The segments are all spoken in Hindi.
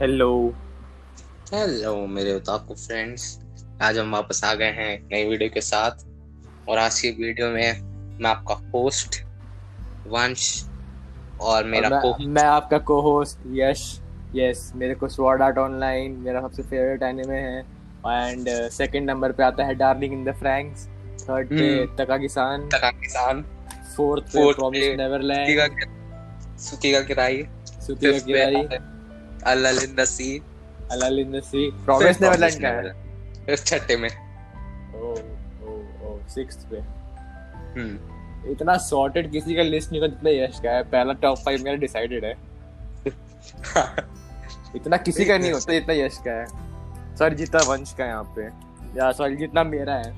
हेलो हेलो मेरे ओताकू फ्रेंड्स आज हम वापस आ गए हैं नई वीडियो के साथ। और आज की वीडियो में मैं आपका होस्ट वंश और मेरा और मैं, को मैं आपका को होस्ट यश। यस मेरे को स्वॉर्ड आर्ट ऑनलाइन मेरा सबसे फेवरेट एनिमे है। एंड सेकंड नंबर पे आता है darling in the franxx third पे। तका किसान तका किसान फोर्थ पे प्रॉमिस नेवरलैंड सुकीगा सुकीगा किराई अल्लाह in the sea अलाल in the sea promise neverland का है छठे में. ओ ओ ओ सिक्स्थ पे. हम्म इतना सॉर्टेड किसी का लिस्ट नहीं होता जितना यश का है. पहला टॉप फाइव मेरा डिसाइडेड है. इतना किसी का नहीं होता जितना यश का है. सर जितना वंश का यहाँ पे. या सॉरी जितना मेरा है.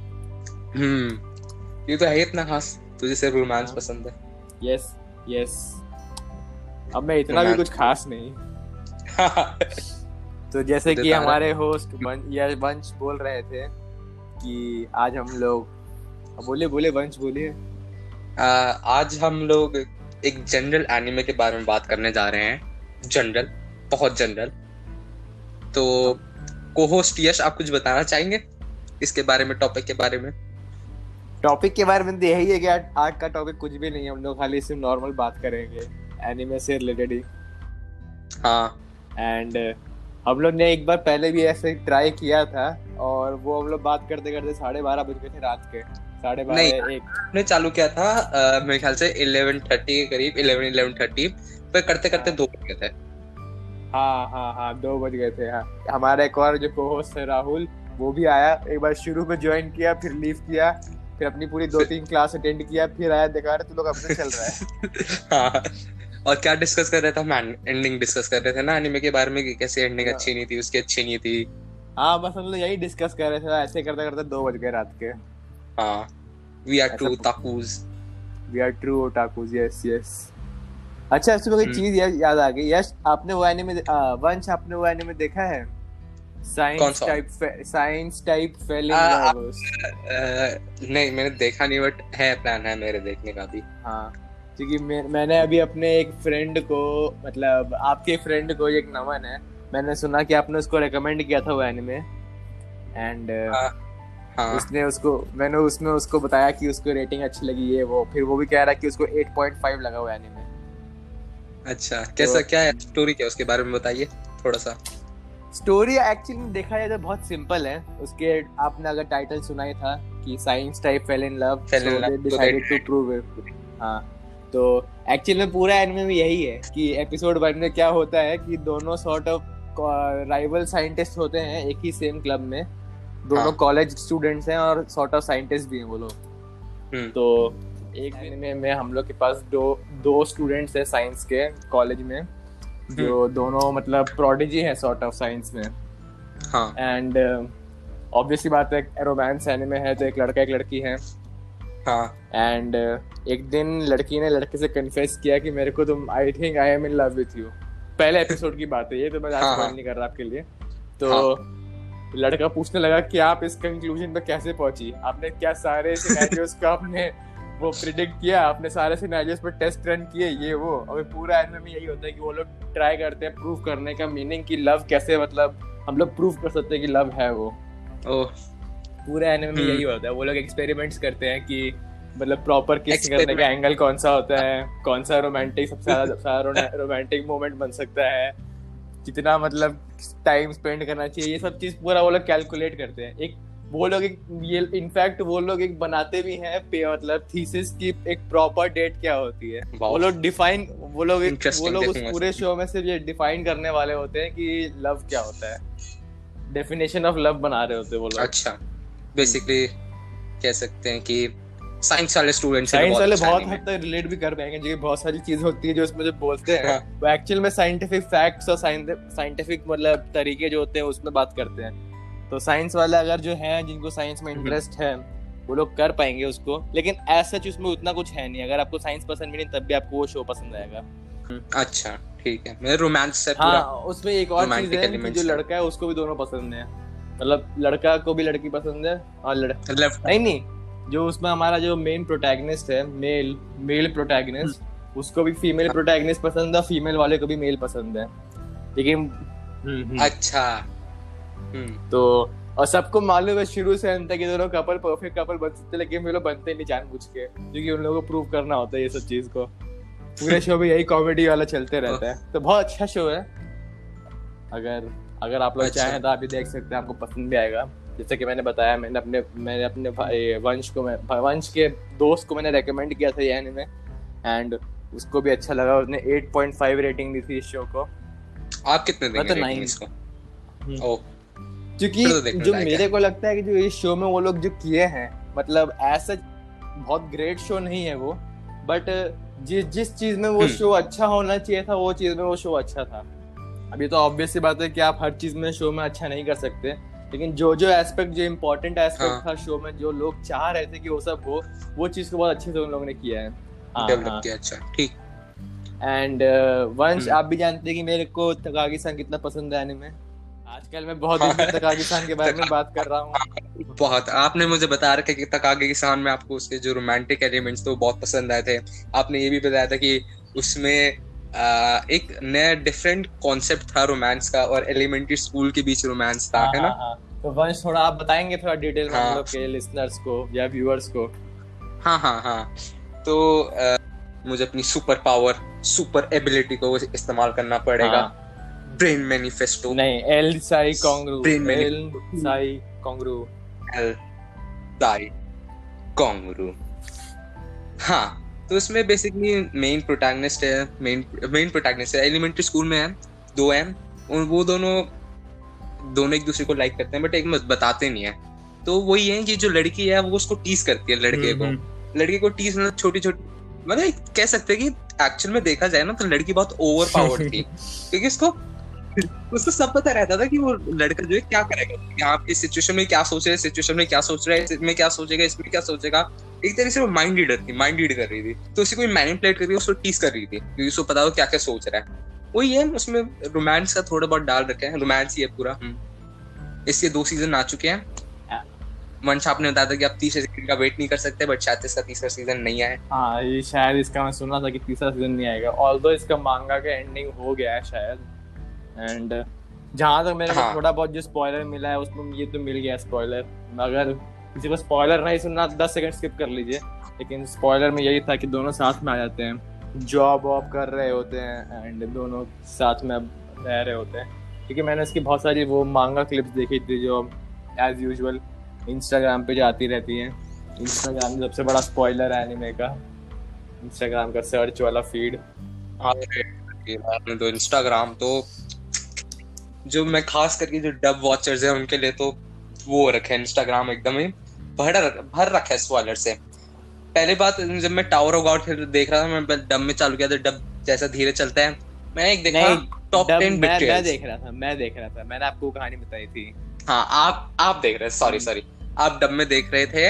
हम्म ये तो है इतना खास. तुझे सिर्फ़ रोमांस हाँ। पसंद है. यस यस अब मैं इतना भी कुछ खास नहीं. तो जैसे कि हमारे होस्ट या वंश बोल रहे थे कि आज हम लोग बोले बोले वंश बोलिए। आज हम लोग एक जनरल एनिमे के बारे में बात करने जा रहे हैं। जनरल बहुत जनरल तो को होस्ट यश आप कुछ बताना चाहेंगे इसके बारे में टॉपिक के बारे में? टॉपिक के बारे में तो यही है कि आज का टॉपिक कुछ भी नहीं है। हम लोग खाली सिर्फ़ नॉर्मल बात करेंगे एनिमे से रिलेटेड ही। हाँ। एंड हम लोग ने एक बार पहले भी ऐसे ट्राई किया था और वो हम लोग बात करते करते साढ़े बारह बज गए थे रात के। साढ़े नहीं। बारह एक। हमने चालू किया था आ, मेरे ख्याल से 11:30 के करीब 11 11:30 पर करते करते हाँ। दो बज गए थे। हाँ हाँ हाँ दो बज गए थे हाँ। हमारा एक और जो को होस्ट है राहुल वो भी आया एक बार शुरू में ज्वाइन किया फिर लीव किया फिर अपनी पूरी दो तीन क्लास अटेंड किया फिर आया देखा रहे तू लोग अपने चल रहा है। हाँ। और क्या डिस्कस कर रहे थे? हम एंडिंग डिस्कस कर रहे थे ना एनिमे के बारे में कि कैसे एंडिंग हाँ। अच्छी नहीं थी उसकी अच्छी नहीं थी। हाँ बस हम लोग यही डिस्कस कर रहे थे ऐसे करते करते दो बज गए रात के। हाँ। वी आर ऐसा टू कुछ- we are true otakus yes yes अच्छा इसमें एक हम्म। चीज़ याद आ गई? यस आपने वो एनिमे वंश आपने वो एनिमे देखा है? Science type science type fell in नहीं मैंने देखा नहीं बट है प्लान है मेरे देखने का भी। हाँ। क्योंकि मैंने अभी अपने एक फ्रेंड को मतलब आपके फ्रेंड को एक नमन है मैंने सुना कि आपने उसको रेकमेंड किया था वो एनिमे एंड हाँ हाँ। उसने उसको मैंने उसमें उसको बताया कि उसको रेटिंग अच्छी लगी है वो फिर वो भी कह रहा है कि उसको 8.5 लगा हुआ एनिमे अच्छा तो, कैसा क्या है? स्टोरी क्या उसके बारे में बताइए थोड़ा सा स्टोरी एक्चुअली देखा जाए तो बहुत सिंपल है। उसके आपने अगर टाइटल सुना ही था कि science type fell in love so they decided to prove it हाँ। तो एक्चुअल में पूरा एनिमे में यही है कि एपिसोड वन में क्या होता है कि दोनों सॉर्ट ऑफ़ राइवल साइंटिस्ट होते हैं एक ही सेम क्लब में। दोनों हाँ। कॉलेज स्टूडेंट्स हैं और सॉर्ट ऑफ़ साइंटिस्ट भी हैं वो लोग। हम्म। तो एक दिन में, में हम लोग के पास दो दो स्टूडेंट्स हैं साइंस के कॉलेज में जो दोनों मतलब प्रोडिजी हैं सॉर्ट ऑफ़ साइंस में। हाँ। एंड ऑब्वियसली बात है रोमांस एनिमे है तो एक लड़का एक लड़की है। हाँ। एंड एक दिन लड़की ने लड़के से कन्फेस किया कि मेरे को तुम I think I am in love with you पहले एपिसोड की बात है ये तो मैं हाँ, आज हाँ। नहीं कर रहा आपके लिए। तो हाँ. लड़का पूछने लगा कि आप इस कंक्लूजन पे कैसे पहुँची? आपने क्या सारे सिनेरियोस को आपने वो प्रिडिक्ट किया? आपने सारे सिनेरियोस पे टेस्ट रन किए? ये वो। और पूरा एनिमे में यही होता है कि वो लोग ट्राई करते हैं प्रूव करने का मीनिंग कि लव कैसे मतलब हम लोग प्रूव कर सकते हैं कि लव है वो। ओ पूरे एनिमे में हम्म। यही होता है। वो लोग एक्सपेरिमेंट्स करते हैं कि मतलब प्रॉपर किस करने का एंगल कौन सा होता है कौन सा रोमांटिक सबसे ज़्यादा ज़्यादा रोमांटिक मोमेंट बन सकता है। कितना मतलब टाइम स्पेंड करना चाहिए ये सब चीज़ पूरा वो लोग कैलकुलेट करते हैं। एक वो लोग एक ये इनफैक्ट वो लोग एक बनाते भी हैं पे मतलब थीसिस की एक प्रॉपर डेट क्या होती है। वो लोग डिफाइन वो लोग एक- वो लोग उस पूरे शो में सिर्फ़ ये डिफाइन करने वाले होते हैं कि लव क्या होता है। डेफिनेशन ऑफ़ लव बना रहे होते हैं वो लोग। अच्छा। बेसिकली कह सकते हैं कि साइंस वाले स्टूडेंट्स साइंस वाले बहुत हद तक रिलेट भी कर पाएँगे जो बहुत सारी चीज़ होती है जो उसमें जो बोलते हैं। हाँ। वो एक्चुअल में साइंटिफिक फैक्ट्स और साइंटिफिक मतलब तरीके जो होते हैं उसमें बात करते हैं। तो साइंस वाले अगर जो हैं जिनको साइंस में हम्म। इंटरेस्ट है वो लोग कर पाएँगे उसको। लेकिन ऐसा सच उसमें उतना कुछ है नहीं। अगर आपको साइंस पसंद भी नहीं तब भी आपको वो शो पसंद आएगा। अच्छा ठीक है। मैं रोमांस से हाँ उसमें एक और चीज़ है कि जो लड़का है उसको भी दोनों पसंद है। मतलब लड़का को भी लड़की पसंद है और लड़ लेफ़्ट नहीं नहीं जो उसमें हमारा जो मेन प्रोटैगनिस्ट है मेल मेल प्रोटैगनिस्ट उसको भी फीमेल प्रोटैगनिस्ट पसंद है फीमेल वाले को भी मेल पसंद है। लेकिन हम्म, हम्म। अच्छा। हम्म तो और सबको मालूम है शुरू से अंत तक ये दोनों कपल परफेक्ट कपल बन सकते हैं, लेकिन वे लोग बनते नहीं जानबूझ के क्योंकि उन लोगों को प्रूव करना होता है ये सब चीज़ को। पूरे शो में यही कॉमेडी वाला चलते रहता है। तो बहुत अच्छा शो है। अगर अगर आप लोग अच्छा। चाहें तो आप भी देख सकते हैं आपको पसंद भी आएगा जैसे कि मैंने बताया मैंने अपने मैंने अपने भाई वंश को मैं वंश के दोस्त को मैंने रेकमेंड किया था ये एनिमे एंड उसको भी अच्छा लगा उसने 8.5 रेटिंग दी थी इस शो को आप कितने देंगे तो rating nine। इसको हम्म। ओ क्योंकि तो जो मेरे को लगता है कि जो इस शो में वो लोग जो किए हैं मतलब ऐसा बहुत ग्रेट शो नहीं है वो बट जिस जिस चीज़ में वो हम्म। शो अच्छा होना चाहिए था वो चीज़ में वो शो अच्छा था अभी तो ऑब्वियस बात है कि आप हर चीज़ में शो में अच्छा नहीं कर सकते। लेकिन जो जो एस्पेक्ट जो इम्पोर्टेंट एस्पेक्ट हाँ। था शो में जो लोग चाह रहे थे कि वो सब हो वो चीज़ को बहुत अच्छे से उन लोगों ने किया है। हाँ, डेवलप किया अच्छा ठीक। एंड वंश हम्म। आप भी जानते हैं कि मेरे को तकागी सान कितना पसंद है एनिमे आजकल मैं बहुत से तकागी सान के बारे में बात कर रहा हूँ। बहुत आपने मुझे बता रखा कि तक आगे किसान में आपको उसके जो रोमांटिक एलिमेंट्स थे वो बहुत पसंद आए थे। आपने ये भी बताया था कि उसमें एक नया डिफरेंट कॉन्सेप्ट था रोमांस का और एलिमेंट्री स्कूल के बीच रोमांस था है ना? हाँ, हाँ। तो वंश थोड़ा आप बताएँगे थोड़ा डिटेल में हम हाँ। लोग के लिसनर्स को या व्यूअर्स को? हाँ हाँ हाँ। तो आ, मुझे अपनी सुपर पावर सुपर एबिलिटी को इस्तेमाल करना पड़ेगा। हाँ। ब्रेन मैनिफेस्टो नहीं एल साई कांग्रू mani- एल साई कांग्रू एल दाई कांगरू हाँ तो इसमें बेसिकली मेन प्रोटैगनिस्ट है मेन मेन प्रोटैगनिस्ट है एलिमेंट्री स्कूल में है दो हैं और वो दोनों दोनों एक दूसरे को लाइक करते हैं बट एक बताते नहीं है। तो वही है कि जो लड़की है वो उसको टीस करती है लड़के को। लड़के को टीस मतलब छोटी छोटी मतलब कह सकते हैं कि एक्चुअल में देखा जाए ना तो लड़की बहुत ओवर पावर्ड थी क्योंकि उसको उसको सब पता रहता था कि वो लड़का जो है क्या करेगा? यहाँ पे सिचुएशन में क्या सोच रहा है? सिचुएशन में क्या सोच रहा है? इसमें क्या सोचेगा? इसमें क्या सोचेगा? एक तरह से वो माइंड रीडर थी माइंड रीड कर रही थी। तो उसी को मैनिपुलेट कर रही उसको टीस कर रही थी क्योंकि उसको पता हो क्या क्या सोच रहा है। वही है, उसमें रोमांस का थोड़ा बहुत डाल रखे है। रोमांस ही है पूरा। इसके दो सीज़न आ चुके हैं। वंश आपने बताया था कि आप तीसरे सीज़न का वेट नहीं कर सकते बट शायद इसका तीसरा सीज़न नहीं आया हाँ ये शायद इसका, मैं सुना था कि तीसरा सीज़न नहीं आएगा। ऑल्दो इसका मांगा का एंडिंग हो गया है शायद। एंड जहाँ तक मेरे को हाँ। थोड़ा बहुत जो स्पॉइलर मिला है उसमें ये तो मिल गया स्पॉइलर अगर किसी को स्पॉइलर नहीं सुनना तो दस सेकंड स्किप कर लीजिए। लेकिन स्पॉइलर में यही था कि दोनों साथ में आ जाते हैं। जॉब वॉब कर रहे होते हैं एंड दोनों साथ में अब रह रहे होते हैं। क्योंकि मैंने इसकी बहुत सारी वो मांगा क्लिप्स देखी थी जो एज यूजल इंस्टाग्राम पे जाती रहती हैं। इंस्टाग्राम सबसे बड़ा स्पॉइलर है एनिमे का। इंस्टाग्राम का सर्च वाला फ़ीड आपने तो इंस्टाग्राम तो जो मैं खास करके जो डब वॉचर्स हैं उनके लिए तो वो रखे इंस्टाग्राम एकदम ही भर भर रखा है स्पॉइलर से। पहली बात जब मैं टावर ऑफ़ गॉड देख रहा था मैं डब में चालू किया था डब जैसा धीरे चलता है। मैंने एक देखा टॉप टेन मैं मैं देख रहा था मैं देख रहा था मैंने आपको कहानी बताई थी। हाँ आप आप देख रहे सॉरी सॉरी आप डब में देख रहे थे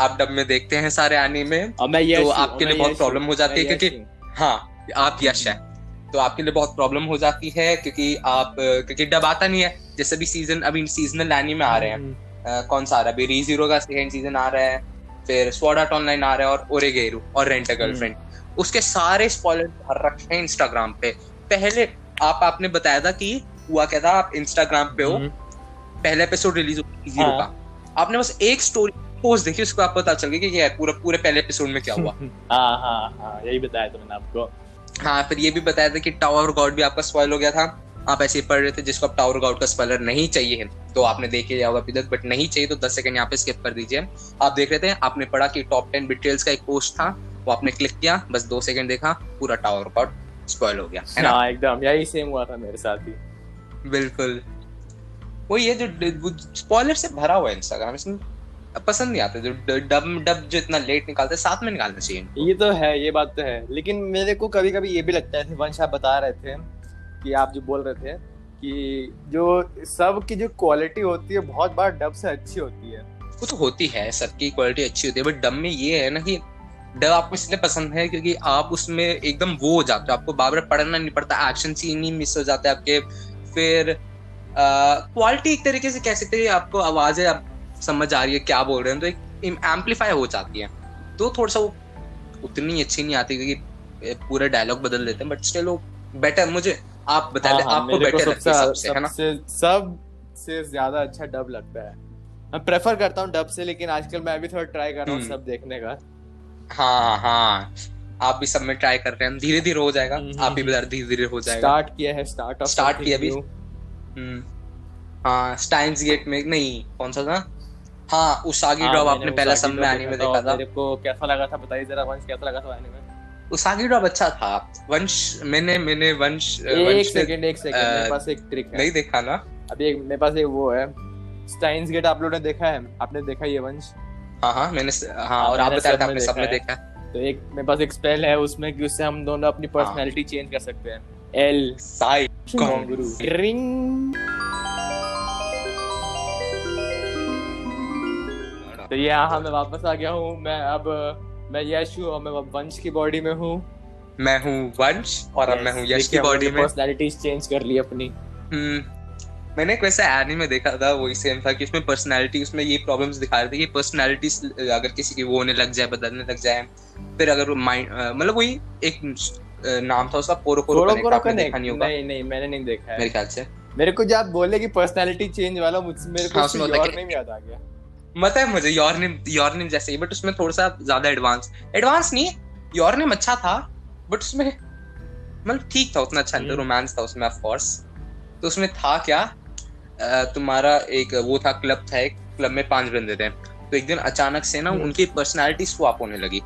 आप डब में देखते हैं सारे आने में और मैं यश तो आपके लिए बहुत प्रॉब्लम हो जाती है क्योंकि हाँ आप यश है। तो आपके लिए बहुत प्रॉब्लम हो जाती है क्योंकि आप क्योंकि डब आता नहीं है। जैसे भी सीज़न अभी सीजनल एनीमे आ रहे हैं। हम्म, कौन सा आ रहा है? अभी री ज़ीरो का सेकंड सीज़न आ रहा है फिर स्वॉर्ड आर्ट ऑनलाइन आ रहा है और ओरेगेरू और रेंट अ गर्लफ्रेंड उसके सारे स्पॉइलर भर रखे हैं इंस्टाग्राम पे। पहले आप आपने बताया था कि हुआ क्या था? आप इंस्टाग्राम पे हो। पहले एपिसोड रिलीज़ हुआ ज़ीरो हाँ। का। आपने बस एक स्टोरी पोस्ट देखी उसको आप पता चल गया कि है पूरा पूरे पहले एपिसोड में क्या हुआ। हाँ हाँ हाँ यही बताया था मैंने आपको। हाँ फिर ये भी बताया था कि टावर गॉड भी आपका स्पॉइल हो गया था। आप ऐसे ही पढ़ रहे थे जिसको आप टावर गॉड का स्पॉइलर नहीं चाहिए। है तो आपने देख लिया होगा अभी तक बट नहीं चाहिए तो 10 सेकंड यहाँ पे स्किप कर दीजिए। आप देख रहे थे आपने पढ़ा कि टॉप टेन डिटेल्स का एक पोस्ट था वो आपने क्लिक किया बस दो सेकंड देखा पूरा टावर गॉड स्पॉइल हो गया है ना? हाँ एकदम यही सेम हुआ था मेरे साथ ही। बिल्कुल। वो ये जो स्पॉइलर से भरा हुआ है इंस्टाग्राम इसमें पसंद नहीं आता जो डब डब जो इतना लेट निकालते हैं साथ में निकालना चाहिए। ये तो है ये बात तो है। लेकिन मेरे को कभी कभी ये भी लगता है वंश आप बता रहे थे कि आप जो बोल रहे थे कि जो सब की जो क्वालिटी होती है बहुत बार डब से अच्छी होती है। वो तो होती है सबकी क्वालिटी अच्छी होती है बट डब में ये है ना कि डब आपको इसलिए पसंद है क्योंकि आप उसमें एकदम वो हो जाते हो आपको बार बार पढ़ना नहीं पड़ता एक्शन सीन ही मिस हो जाते हैं आपके। फिर क्वालिटी एक तरीके से कह सकते हैं आपको आवाज़ें आप समझ आ रही है क्या बोल रहे हैं तो एक एम्पलीफाई हो जाती है। तो थोड़ा सा वो उतनी अच्छी नहीं आती क्योंकि पूरा डायलॉग बदल देते हैं बट स्टिल वो बेटर मुझे आप बता हाँ, हाँ, आपको बेटर लगती है सबसे है ना? सबसे ज़्यादा अच्छा डब लगता है। मैं प्रेफर करता हूँ डब से लेकिन आजकल मैं भी थोड़ा ट्राई कर रहा हूँ हम्म। सब देखने का। हाँ हाँ। आप भी सब में ट्राई कर रहे हैं धीरे धीरे हो जाएगा। हम्म, आप भी बता धीरे धीरे हो जाएगा। स्टार्ट किया है स्टार्ट Start किया अभी। हम्म। हाँ स्टाइन्स गेट में नहीं कौन सा था? हाँ उसागी ड्रॉप आपने पहला सब में एनीमे देखा था। मेरे को कैसा लगा था बताइए जरा वंश कैसा लगा था एनीमे उसागी ड्रॉप अच्छा था। वंश मैंने मैंने वंश एक सेकंड एक सेकंड मेरे पास एक ट्रिक है। नहीं देखा ना? अभी एक मेरे पास एक वो है। स्टाइन्स गेट आप लोगों ने देखा है? आपने देखा ये वंश? हाँ हाँ मैंने हाँ और आप बताया था आपने सब में देखा तो एक मेरे पास एक स्पेल है उसमें कि उससे हम दोनों अपनी हाँ। पर्सनालिटी चेंज कर सकते हैं। एल साई गुरु रिंग तो ये हाँ मैं वापस आ गया हूँ। मैं अब मैं यश हूँ और मैं अब वंश की बॉडी में हूँ। मैं हूँ वंश और अब मैं हूँ यश की बॉडी में। पर्सनालिटीज चेंज कर ली अपनी। हम्म, मैंने एक वैसा एनीमे देखा था वही सेम था कि उसमें पर्सनालिटी उसमें ये प्रॉब्लम्स दिखा रहे थे कि पर्सनालिटी अगर किसी की वो होने लग जाए बदलने लग जाए फिर अगर वो माइंड मतलब वही एक नाम था उसका पोरो पोरो कोरो आपने कनेक्ट देखा नहीं होगा? नहीं नहीं मैंने नहीं देखा मेरे ख्याल से। मेरे को जब बोले कि पर्सनालिटी चेंज वाला मुझसे मेरे को हाँ, है कि- नेम याद आ गया। मत है मुझे योर नेम योर नेम जैसे ही बट उसमें थोड़ा सा ज़्यादा एडवांस एडवांस नहीं योर नेम अच्छा था बट उसमें मतलब ठीक था उतना अच्छा नहीं हम्म। रोमांस था उसमें ऑफ़ कोर्स तो उसमें था क्या तुम्हारा एक वो था क्लब था एक क्लब में पाँच बंदे थे। तो एक दिन अचानक से ना हम्म। उनकी पर्सनालिटी स्वैप होने लगी।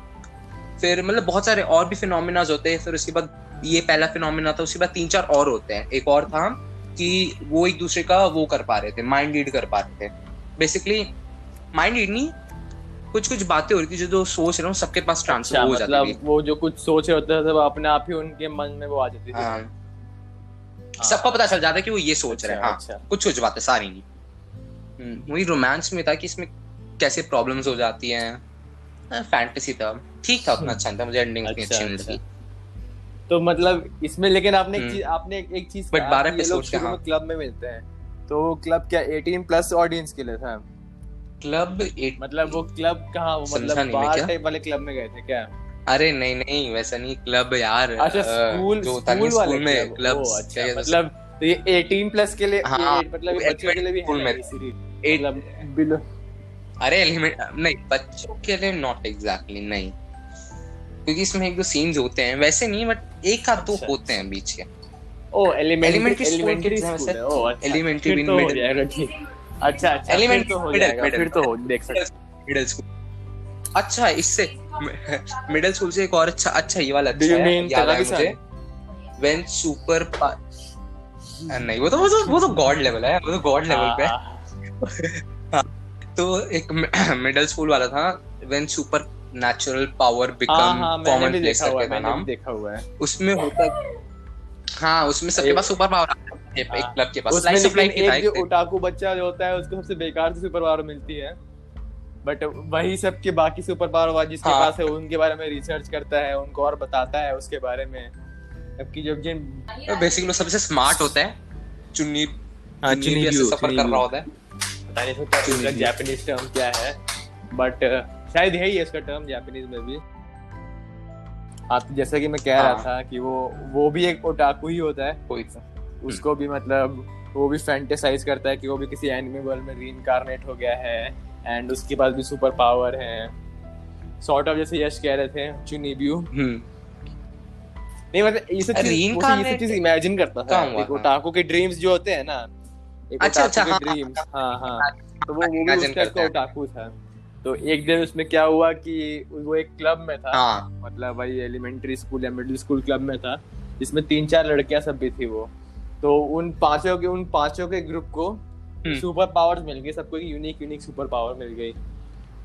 फिर मतलब बहुत सारे और भी फिनोमिनाज होते हैं फिर उसके बाद ये पहला फिनोमिना था उसके बाद तीन चार और होते हैं। एक और था कि वो एक दूसरे का वो कर पा रहे थे माइंड रीड कर पा रहे थे। बेसिकली माइंड रीड कुछ कुछ बातें हो रही थी जो जो सोच रहा हूँ सबके पास ट्रांसफ़र अच्छा हो जाती मतलब थी। वो जो कुछ सोच रहे होते थे अपने आप ही उनके मन में वो आ जाती थी। हाँ, सबको पता चल जाता है कि वो ये सोच रहे हैं। हाँ अच्छा। कुछ कुछ बातें सारी नहीं। हम्म, वही रोमांस में था कि इसमें कैसे प्रॉब्लम्स हो जाती हैं। फैंटेसी था। ठीक था उतना अच्छा था। मुझे एंडिंग उतनी अच्छा, अच्छी अच्छा। लगी। तो मतलब इसमें लेकिन आपने एक हम्म। चीज़ आपने एक- चीज़ But कहा 12 कि ये लोग episodes के, शुरू हाँ। क्लब में मिलते हैं। तो क्लब क्या 18 प्लस ऑडियंस के लिए था? क्लब एट मतलब वो क्लब कहाँ वो मतलब बार टाइप वाले क्लब में गए थे क्या? अरे नहीं नहीं वैसा नहीं क्लब यार अच्छा स्कूल जो नहीं स्कूल वाले में क्लब। अच्छा मतलब तो ये 18 प्लस के लिए हाँ, मतलब ये बच्चों के लिए भी है में सीरीज़ मतलब बिलो अरे एलिमेंट नहीं बच्चों के लिए नॉट एग्जैक्टली नहीं। क्योंकि इसमें एक दो सीन्स होते हैं वैसे नहीं बट एक आध दो अच्छा, होते हैं बीच के। ओ एलिमेंट्री school एलिमेंट्री स्कूल है ओ अच्छा। Elementary फिर भी तो हो अच्छा अच्छा Elementary- तो हो जाएगा। फिर तो हो देख सकते मिडिल स्कूल अच्छा इससे मिडिल स्कूल से एक और अच्छा अच्छा ये वाला अच्छा है याद आया मुझे? व्हेन सुपर नहीं वो तो वो तो वो तो गॉड लेवल है वो तो गॉड लेवल पे हाँ, तो एक मिडिल स्कूल वाला था व्हेन सुपर नेचुरल पावर हाँ बिकम हाँ कॉमन प्लेस करके नाम। देखा हुआ है। उसमें होता हाँ उसमें सबके पास सुपर पावर एक हाँ। क्लब के पास उसमें स्लाइस ऑफ़ लाइफ की था जो ओटाकू बच्चा जो होता है उसको सबसे बेकार से सुपर पावर मिलती है। बट वही सब के बाकी सुपर पावर वाला जिसके हाँ। पास है उनके बारे में रिसर्च करता है उनको और बताता है उसके बारे में। जबकि जो जिन बेसिकली सबसे स्मार्ट होता है। चुन्नी हाँ, चुन्नी भी सफ़र कर रहा होता है। पता नहीं सकता कि जापानीज टर्म क्या है। बट शायद यही है इसका टर्म जापानीज में भी। आप जैसा कि मैं कह रहा हाँ। था कि वो वो भी एक ओटाकू ही होता है। कोई उसको भी मतलब वो भी फैंटेसाइज करता है कि वो भी किसी एनिमे वर्ल्ड में रीइंकारनेट हो गया है एंड उसके पास भी सुपर पावर है। सॉर्ट ऑफ़ जैसे यश कह रहे थे चुनीब्यू हम्म। नहीं मतलब ये सब चीज़ वो ये सब चीज़ इमेजिन करता था। एक ओटाकू के ड्रीम्स जो होते हैं ना एक अच्छा, अच्छा, के हाँ, ड्रीम्स हाँ। हाँ तो वो वो भी Imagine उस टाइप का ओटाकू था। तो एक दिन उसमें क्या हुआ कि वो एक क्लब में था। हाँ। मतलब भाई एलिमेंट्री स्कूल या मिडिल स्कूल क्लब में था जिसमें तीन चार लड़कियाँ सब भी थी वो। तो उन पाँचों के उन पाँचों के ग्रुप को हम्म। सुपर पावर्स मिल गए सबको यूनिक यूनिक सुपर पावर मिल गई।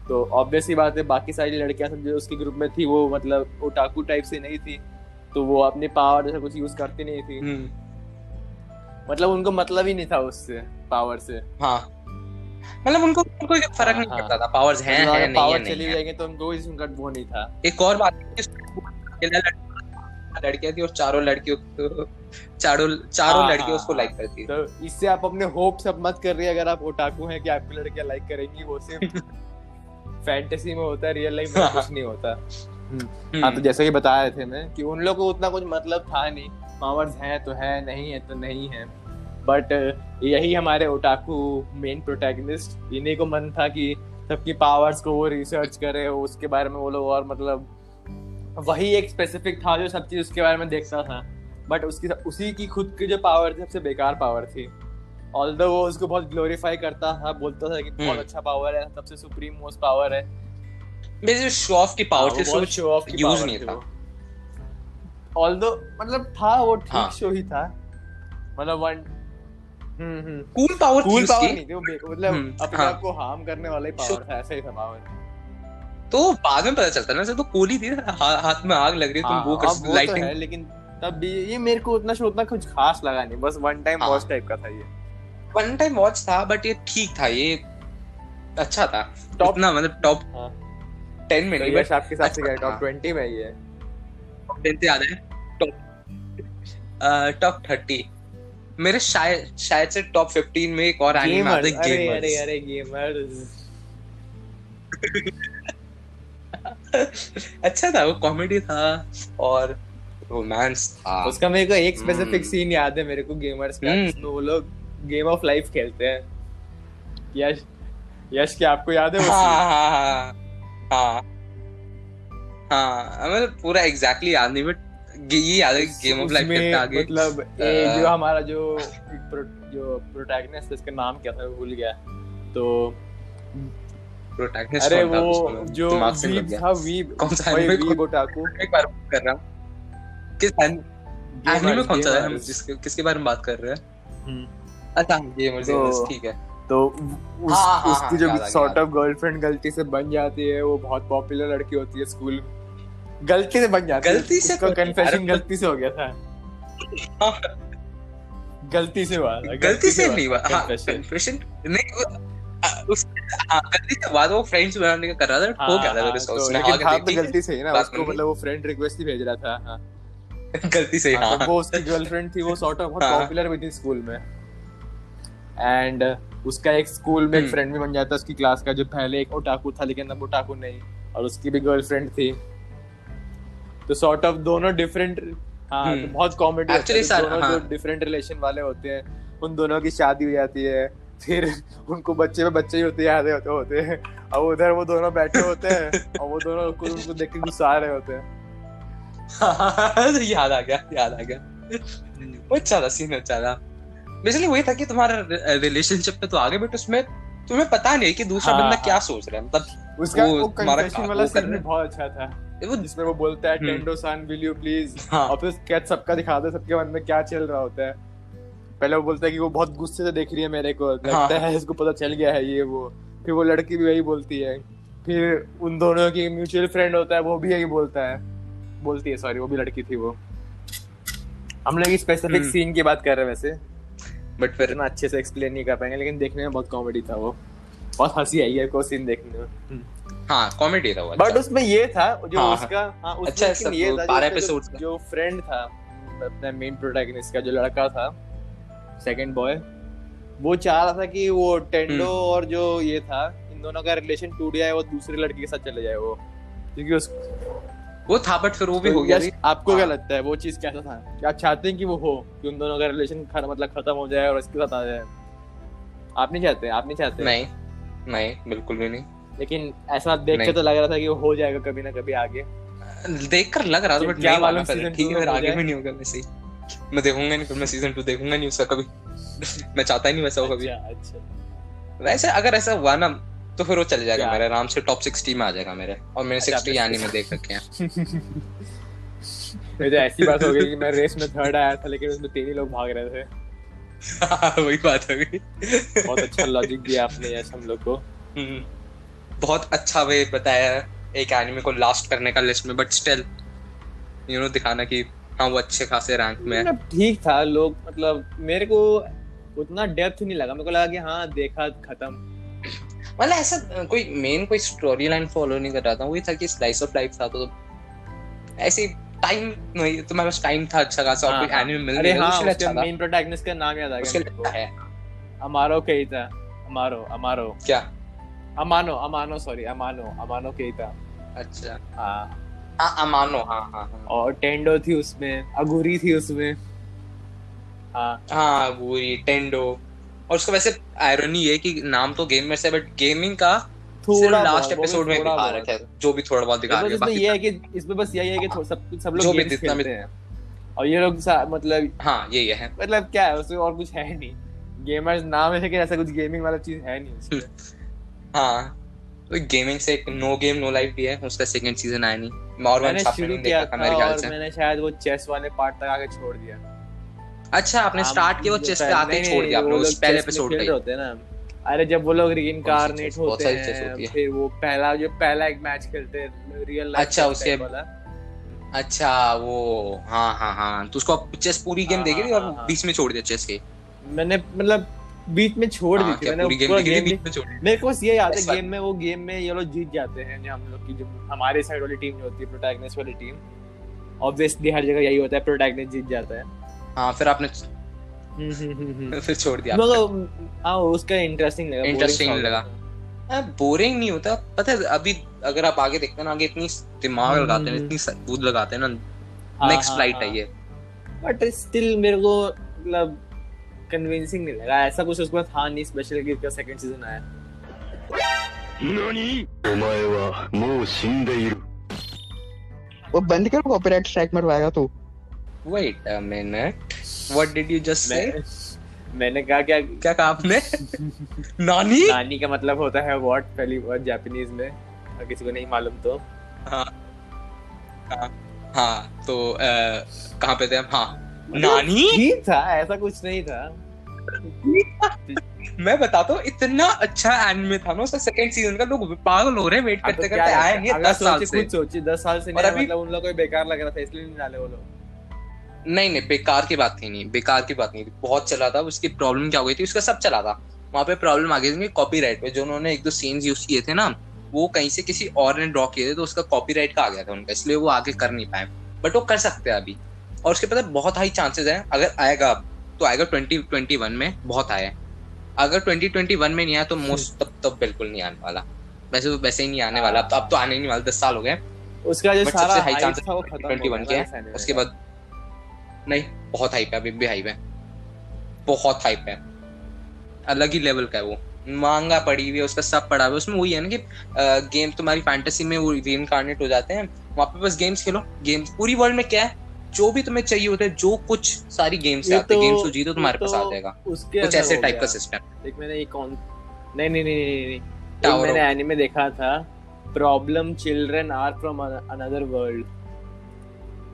तो ऑब्वियस सी बात है बाकी सारी लड़कियाँ सब जो उसके ग्रुप में थी वो मतलब ओटाकू टाइप से नहीं थी तो वो अपनी पावर जैसा कुछ यूज़ करती नहीं थी। हम्म, मतलब उनको मतलब ही नहीं था उससे पावर से। हाँ। मतलब उनको कोई फ़र्क नहीं हाँ, पड़ता था पावर्स हैं हैं नहीं है पावर चली जाएँगे तो उनको कोई उनका वो नहीं था। एक और बात है लड़कियाँ थी और चारों लड़कियों को चारों चारों हाँ, लड़कियाँ हाँ, उसको। लाइक करती तो इससे आप अपने होप सब मत कर रही है अगर आप ओटाकू हैं कि आपकी लड़कियाँ लाइक करेंगी वो सिर्फ़ फैंटेसी में होता है रियल लाइफ में कुछ नहीं होता। हाँ तो हम्म, जैसा कि बता रहे थे मैं कि उन लोग को उतना कुछ मतलब था नहीं। पावर्स हैं तो है नहीं है तो नहीं है। बट यही हमारे ओटाकू मेन प्रोटैगनिस्ट इन्हीं को मन था कि सबकी पावर्स को वो रिसर्च करे उसके बारे में वो लोग और मतलब वही एक स्पेसिफिक था जो सब चीज़ उसके बारे में देखता था। बट उसकी उसी की खुद की जो पावर थी सबसे बेकार पावर थी। ऑल वो उसको बहुत ग्लोरीफाई करता था बोलता था कि बहुत हम्म। अच्छा पावर है सबसे सुप्रीम मोस्ट पावर है। बेसिकली शो ऑफ़ की पावर थी बहुत शो ऑफ़ यूज़ नहीं था ऑल्दो मतलब था वो हाँ। ठीक शो ही था। मतलब one cool power cool power नहीं थी वो मतलब हम्म, अपने हाँ। आप को हार्म करने वाला ही पावर था ऐसा ही था पावर तो बाद में पता चलता ना तो कूल ही थी हा, हाथ में आग लग रही है तुम वो हाँ, कर वो तो लाइटिंग लेकिन तब भी ये मेरे को उतना शो उतना कुछ खास लगा नहीं बस वन टाइम हाँ। वॉच टाइप का था ये। वन टाइम वॉच था बट ये ठीक था ये अच्छा था। Top- इतना मतलब टॉप हाँ। 10 में तो नहीं यश आपके हिसाब से अच्छा, टॉप 20 में ही है बट 10 से याद है टॉप टॉप 30 मेरे शायद शायद से टॉप 15 में एक और एनीमे आता गेमर्स है अरे अरे अरे गेमर्स अच्छा था वो कॉमेडी था और रोमांस था उसका मेरे को एक स्पेसिफिक हम्म। सीन याद है मेरे को गेमर्स का। जिसमें वो लोग गेम ऑफ़ लाइफ खेलते हैं यश यश क्या आपको याद है वो हाँ scene? हाँ हाँ हाँ मतलब पूरा एग्जैक्टली याद नहीं बट ये याद है गेम ऑफ़ लाइफ उसमें आगे मतलब ये अ, जो हमारा जो प्रो, जो प्रोटैगनिस्ट इसका नाम क्या था भूल गया तो प्रोटैगनिस्ट अरे वो जो वीब था वीब। कौन सा anime वीब ओटाकू। एक बार कर रहा हूँ। किस एनिमे कौन सा है हम जिसके किसके बारे में बात कर रहे हैं? हम्म। अच्छा गेमर्स तो- ठीक है। तो उस, हाँ, हाँ, उसकी हाँ, जो सॉर्ट ऑफ़ गर्लफ्रेंड गलती से बन जाती है वो बहुत पॉपुलर लड़की होती है स्कूल गलती से बन जाती है। गलती से कन्फेशन गलती से हो गया था। हाँ, गलती से हुआ गलती से नहीं हुआ। हाँ कन्फेशन नहीं हाँ गलती से बाद वो फ्रेंड्स बनाने का कर रहा था हो गया था उसका उसने लेकिन आगे था देखी गलती से ही ना उसको मतलब वो फ्रेंड रिक्वेस्ट ही भेज रहा था हाँ गलती से हाँ, हाँ तो वो उसकी गर्लफ्रेंड थी वो सॉर्ट ऑफ़ बहुत हाँ। पॉपुलर भी थी स्कूल में एंड उसका एक स्कूल में एक हम्म। फ्रेंड भी बन जाता है उसकी क्लास का जो पहले एक ओटाकू था लेकिन अब ओटाकू नहीं और उसकी भी गर्लफ्रेंड थी तो सॉर्ट ऑफ़ दोनों डिफरेंट हाँ तो हम्म। बहुत कॉमेडी दोनों। जो डिफरेंट रिलेशन वाले होते हैं उन दोनों की शादी हो जाती है फिर उनको बच्चे में बच्चे ही होते याद होते होते हैं। और उधर वो दोनों बैठे होते हैं और वो दोनों को उनको देख के गुस्सा रहे होते हैं। याद आ गया याद आ गया। वो अच्छा था सीन अच्छा था बेसिकली वही था कि तुम्हारा रिलेशनशिप पे तो आगे बट उसमें तुम्हें पता नहीं कि दूसरा हाँ, बंदा हाँ। क्या सोच रहा है। मतलब उसका वो वो कन्फेशन वाला सीन भी बहुत अच्छा था वो जिसमें वो बोलता है। टेंडो सान विल यू प्लीज़ हाँ। और फिर सबका दिखा दे सबके मन में क्या चल रहा होता है। पहले वो बोलता है कि वो बहुत गुस्से से देख रही है मेरे को। लगता हाँ। है इसको पता चल गया है ये वो। फिर वो लड़की भी वही बोलती है। फिर उन दोनों की म्यूचुअल फ्रेंड होता है वो भी यही बोलता है। बोलती है सॉरी वो भी लड़की थी वो। हम लोग स्पेसिफिक हम्म। सीन की बात कर रहे हैं वैसे। बट फिर? इतना अच्छे से एक्सप्लेन नहीं कर पाएँगे लेकिन देखने में बहुत कॉमेडी था वो। बहुत हँसी आई है को सीन देखने में। हाँ कॉमेडी था वो बट अच्छा। उसमें ये था जो हाँ, उसका हाँ। उसमें अच्छा है, लेकिन सब ये था जो- जो फ्रेंड था अपने मेन प्रोटैगनिस्ट का जो लड़का था। सेकंड बॉय वो चाह रहा था कि वो टेंडो हम्म। और जो ये था इन दोनों का रिलेशन टूट जाए वो दूसरे लड़के के साथ चले जाए वो। क्योंकि उस वो था बट फिर वो भी हो गया आपको क्या हाँ। लगता है वो चीज़ कैसा था? क्या आप चाहते हैं कि वो हो कि उन दोनों का रिलेशन मतलब खत्म हो जाए और इसके साथ आ जाए? आप नहीं चाहते आप नहीं चाहते? नहीं नहीं बिल्कुल भी नहीं। लेकिन ऐसा देख के तो लग रहा था कि वो हो जाएगा कभी ना कभी आगे। देखकर लग रहा था बट क्या मालूम ठीक है फिर में आगे भी नहीं होगा वैसे ही। मैं देखूँगा नहीं फिर मैं सीज़न टू देखूँगा नहीं उसका कभी। मैं चाहता ही नहीं वैसा हो कभी। अच्छा अच्छा। वैसे अगर ऐसा हुआ ना तो फिर वो चल जाएगा? मेरे आराम से टॉप 60 में आ जाएगा मेरे और मैंने अच्छा, 60 यानी में देख रखे हैं। तो ऐसी बात हो गई कि मैं रेस में थर्ड आया था लेकिन उसमें तीन ही लोग भाग रहे थे। वही बात हो गई। बहुत अच्छा लॉजिक दिया आपने यश हम लोग को। हम्म, बहुत अच्छा वे बताया एक एनिमे को लास्ट करने का लिस्ट में बट स्टिल यू नो दिखाना कि हाँ वो अच्छे खासे रैंक में है। मतलब ठीक था लोग मतलब मेरे को उतना डेप्थ नहीं लगा। मेरे को लगा कि हाँ देखा खत्म। मतलब ऐसा कोई मेन कोई स्टोरी लाइन फॉलो नहीं कर रहा था। वही था कि स्लाइस ऑफ़ लाइफ था तो ऐसे टाइम नहीं तुम्हारे पास टाइम था अच्छा खासा और हाँ, कोई हाँ। एनिमे मिल रहा हाँ उसके अच्छा मेन प्रोटैगनिस्ट का नाम याद आ गया लिए मेरे अच्छा है। को अमारो अमारो अमारो। क्या? अमानो अमानो सॉरी अमानो अमानो केइता। अच्छा। हाँ हाँ। अमानो हाँ हाँ हाँ और टेंडो थी उसमें अगुरी थी उसमें। हाँ। हाँ वो टेंडो। और उसका वैसे आयरनी है कि नाम तो गेम में से बट गेमिंग का थोड़ा लास्ट एपिसोड में दिखा रखा है जो भी थोड़ा बहुत दिखा रहे ये है कि। इसमें बस यही है कि सब सब जो लोग भी गेम्स जितना भी- खेलते हैं। और ये लोग मतलब हाँ ये ये है। मतलब क्या है उसमें और कुछ है नहीं। गेमर्स नाम है लेकिन ऐसा कुछ गेमिंग वाला चीज़ है नहीं उसमें। हाँ। गेमिंग से एक नो गेम नो लाइफ भी है उसका सेकंड सीज़न आया नहीं और वन मैंने शुरू किया देखा था मेरे ख्याल से मैंने शायद वो चेस वाले पार्ट तक आके छोड़ दिया अच्छा आपने स्टार्ट किया वो चेस पे आके छोड़ दिया आपने उस पहले एपिसोड ही। होते ना अरे जब वो लोग? बहुत होते हैं फिर वो पहला जो पहला एक मैच खेलते हैं रियल लाइफ अच्छा, उसके- अच्छा वो हाँ हाँ हाँ तो उसको चेस पूरी गेम हाँ, देखी थी हाँ, और हाँ। बीच में छोड़ दिया चेस के मैंने मतलब बीच में छोड़ दी हाँ, थी मैंने पूरा गेम बीच में छोड़ मेरे को बस ये याद है गेम में वो गेम में ये लोग जीत जाते हैं हम लोग की जो हमारे साइड वाली टीम जो होती है प्रोटैगनिस्ट वाली टीम ऑब्वियसली हर जगह यही होता है प्रोटैगनिस्ट जीत जाता है हाँ फिर आपने हम्म, हम्म, हम्म। फिर छोड़ दिया। मगर हाँ उसका इंटरेस्टिंग लगा हो लगा। बोरिंग नहीं होता पता है अभी अगर आप आगे देखते हैं ना आगे इतनी दिमाग लगाते हैं इतनी सबूत लगाते हैं ना हाँ, नेक्स्ट हाँ, फ़्लाइट हाँ। है ये बट स्टिल मेरे को मतलब कन्विंसिंग नहीं लगा। ऐसा कुछ उसके बाद हाँ नहीं स्पेशल गिफ्ट का सेकंड सीज़न आया। वो बंद करो कॉपीराइट स्ट्राइक मरवाएगा तू। Wait a minute what did you just say मैंने कहा क्या क्या कहा आपने नानी? नानी का मतलब होता है व्हाट पहली वर्ड जापानीज में। अगर किसी को नहीं मालूम तो। हाँ। हाँ, हाँ तो कहाँ पे थे हम? हाँ। मतलब नानी? ही था ऐसा कुछ नहीं था। मैं बताता हूँ इतना अच्छा एनिमे था ना उसका सेकंड सीज़न का लोग पागल हो रहे हैं वेट करते करते आया नहीं दस साल से। खुद सोचिए दस साल से और नहीं अभी- मतलब उन लोगों को बेकार लग रहा था इसलिए नहीं डाले वो लोग। नहीं नहीं बेकार की बात थी नहीं बेकार की बात नहीं थी बहुत चला था उसकी प्रॉब्लम क्या हो गई थी उसका सब चला था। वहाँ पे प्रॉब्लम आ गई थी कॉपीराइट पे जो उन्होंने एक दो सीन्स यूज़ किए थे ना वो कहीं से किसी और ने ड्रॉ किए थे तो उसका कॉपीराइट का आ गया था उनका इसलिए वो आगे कर नहीं पाए। बट वो कर सकते हैं अभी। और उसके पता बहुत हाई चांसेस है अगर आएगा तो आएगा ट्वेंटी ट्वेंटी वन में बहुत आया है। अगर ट्वेंटी ट्वेंटी वन में नहीं आया तो मोस्ट तब तब बिल्कुल नहीं आने वाला। वैसे तो वैसे ही नहीं आने वाला। अब तो अब तो आने नहीं वाला दस साल हो गए। उसका जो सारा हाइप chances था वो खत्म हो 21 के। हैं, उसके बाद नहीं बहुत हाइप है अभी भी हाइप है। बहुत हाइप है। अलग ही लेवल का है वो। मांगा पड़ी हुई है उसका सब पड़ा हुआ है। उसमें वही है ना कि गेम तुम्हारी फैंटेसी में वो रीइंकार्नेट हो जाते हैं। वहाँ पे बस गेम्स खेलो। गेम्स पूरी वर्ल्ड में क्या है? जो भी तुम्हें चाहिए होता है जो कुछ सारी गेम्स से आते तो- गेम्स को जीतो तुम्हारे पास आ तो जाएगा। कुछ ऐसे टाइप का सिस्टम एक मैंने ये कौन नहीं नहीं नहीं नहीं नहीं मैंने एनिमे देखा था problem children are from another world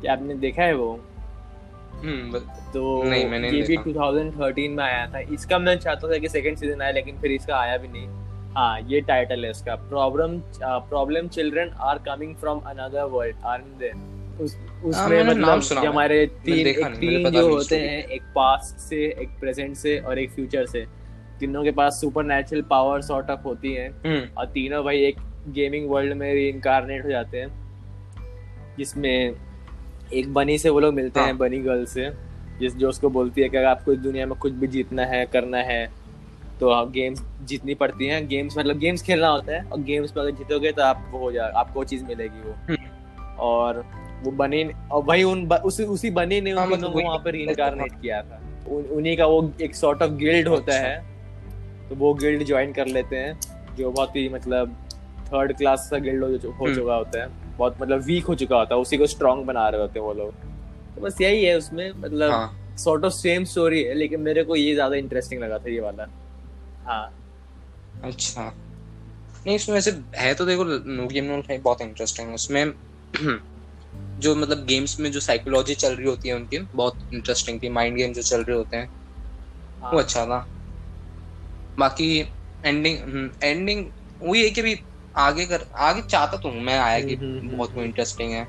क्या आपने देखा है वो? हम्म तो नहीं, मैंने ये भी 2013 में आया था। इसका मैं चाहता था कि सेकंड सीज़न आए लेकिन फिर इसका आया भी नहीं। हाँ ये टाइटल है इसका problem problem children are coming from another world are they उस हाँ, उसमें मतलब है। हमारे तीन एक तीन जो होते हैं एक पास्ट से एक प्रेजेंट से और एक फ्यूचर से। तीनों के पास super natural power sort of होती है। हम्म। और तीनों भाई एक गेमिंग वर्ल्ड में रीइंकारनेट हो जाते हैं। जिसमें एक बनी से वो लोग मिलते हाँ। हैं। बनी गर्ल से। जिस जो उसको बोलती है कि अगर आपको इस दुनिया में कुछ भी जीतना है करना है तो आप गेम्स जीतनी पड़ती हैं। गेम्स मतलब गेम्स खेलना होता है। और गेम्स में अगर जीतोगे तो आपको हो जाए आपको वो चीज़ मिलेगी वो। और वो बनी और भाई उन ब, उसी उसी बनी ने उन तीनों को वही- वहाँ पे रीइंकारनेट किया था। उन, उन्हीं का वो एक सॉर्ट ऑफ़ गिल्ड होता अच्छा। है तो वो गिल्ड ज्वाइन कर लेते हैं जो बहुत ही मतलब थर्ड क्लास का गिल्ड हो, हो हम्म। चुका होता है। बहुत मतलब वीक हो चुका होता है उसी को स्ट्रांग बना रहे होते हैं वो लोग। तो बस यही है उसमें मतलब सॉर्ट ऑफ़ सेम स्टोरी है लेकिन मेरे को ये ज़्यादा इंटरेस्टिंग लगा था ये वाला। हाँ। अच्छा। नहीं इसमें वैसे है तो देखो नो गेम नो लाइफ बहुत इंटरेस्टिंग है। उसमें जो मतलब गेम्स में जो साइकोलॉजी चल रही होती है उनकी बहुत इंटरेस्टिंग थी माइंड गेम जो चल रहे होते हैं। हाँ। वो अच्छा था। बाकी एंडिंग एंडिंग वही है कि भी आगे कर आगे चाहता तो हूँ मैं आया कि हम्म, हम्म, बहुत हम्म। वो इंटरेस्टिंग है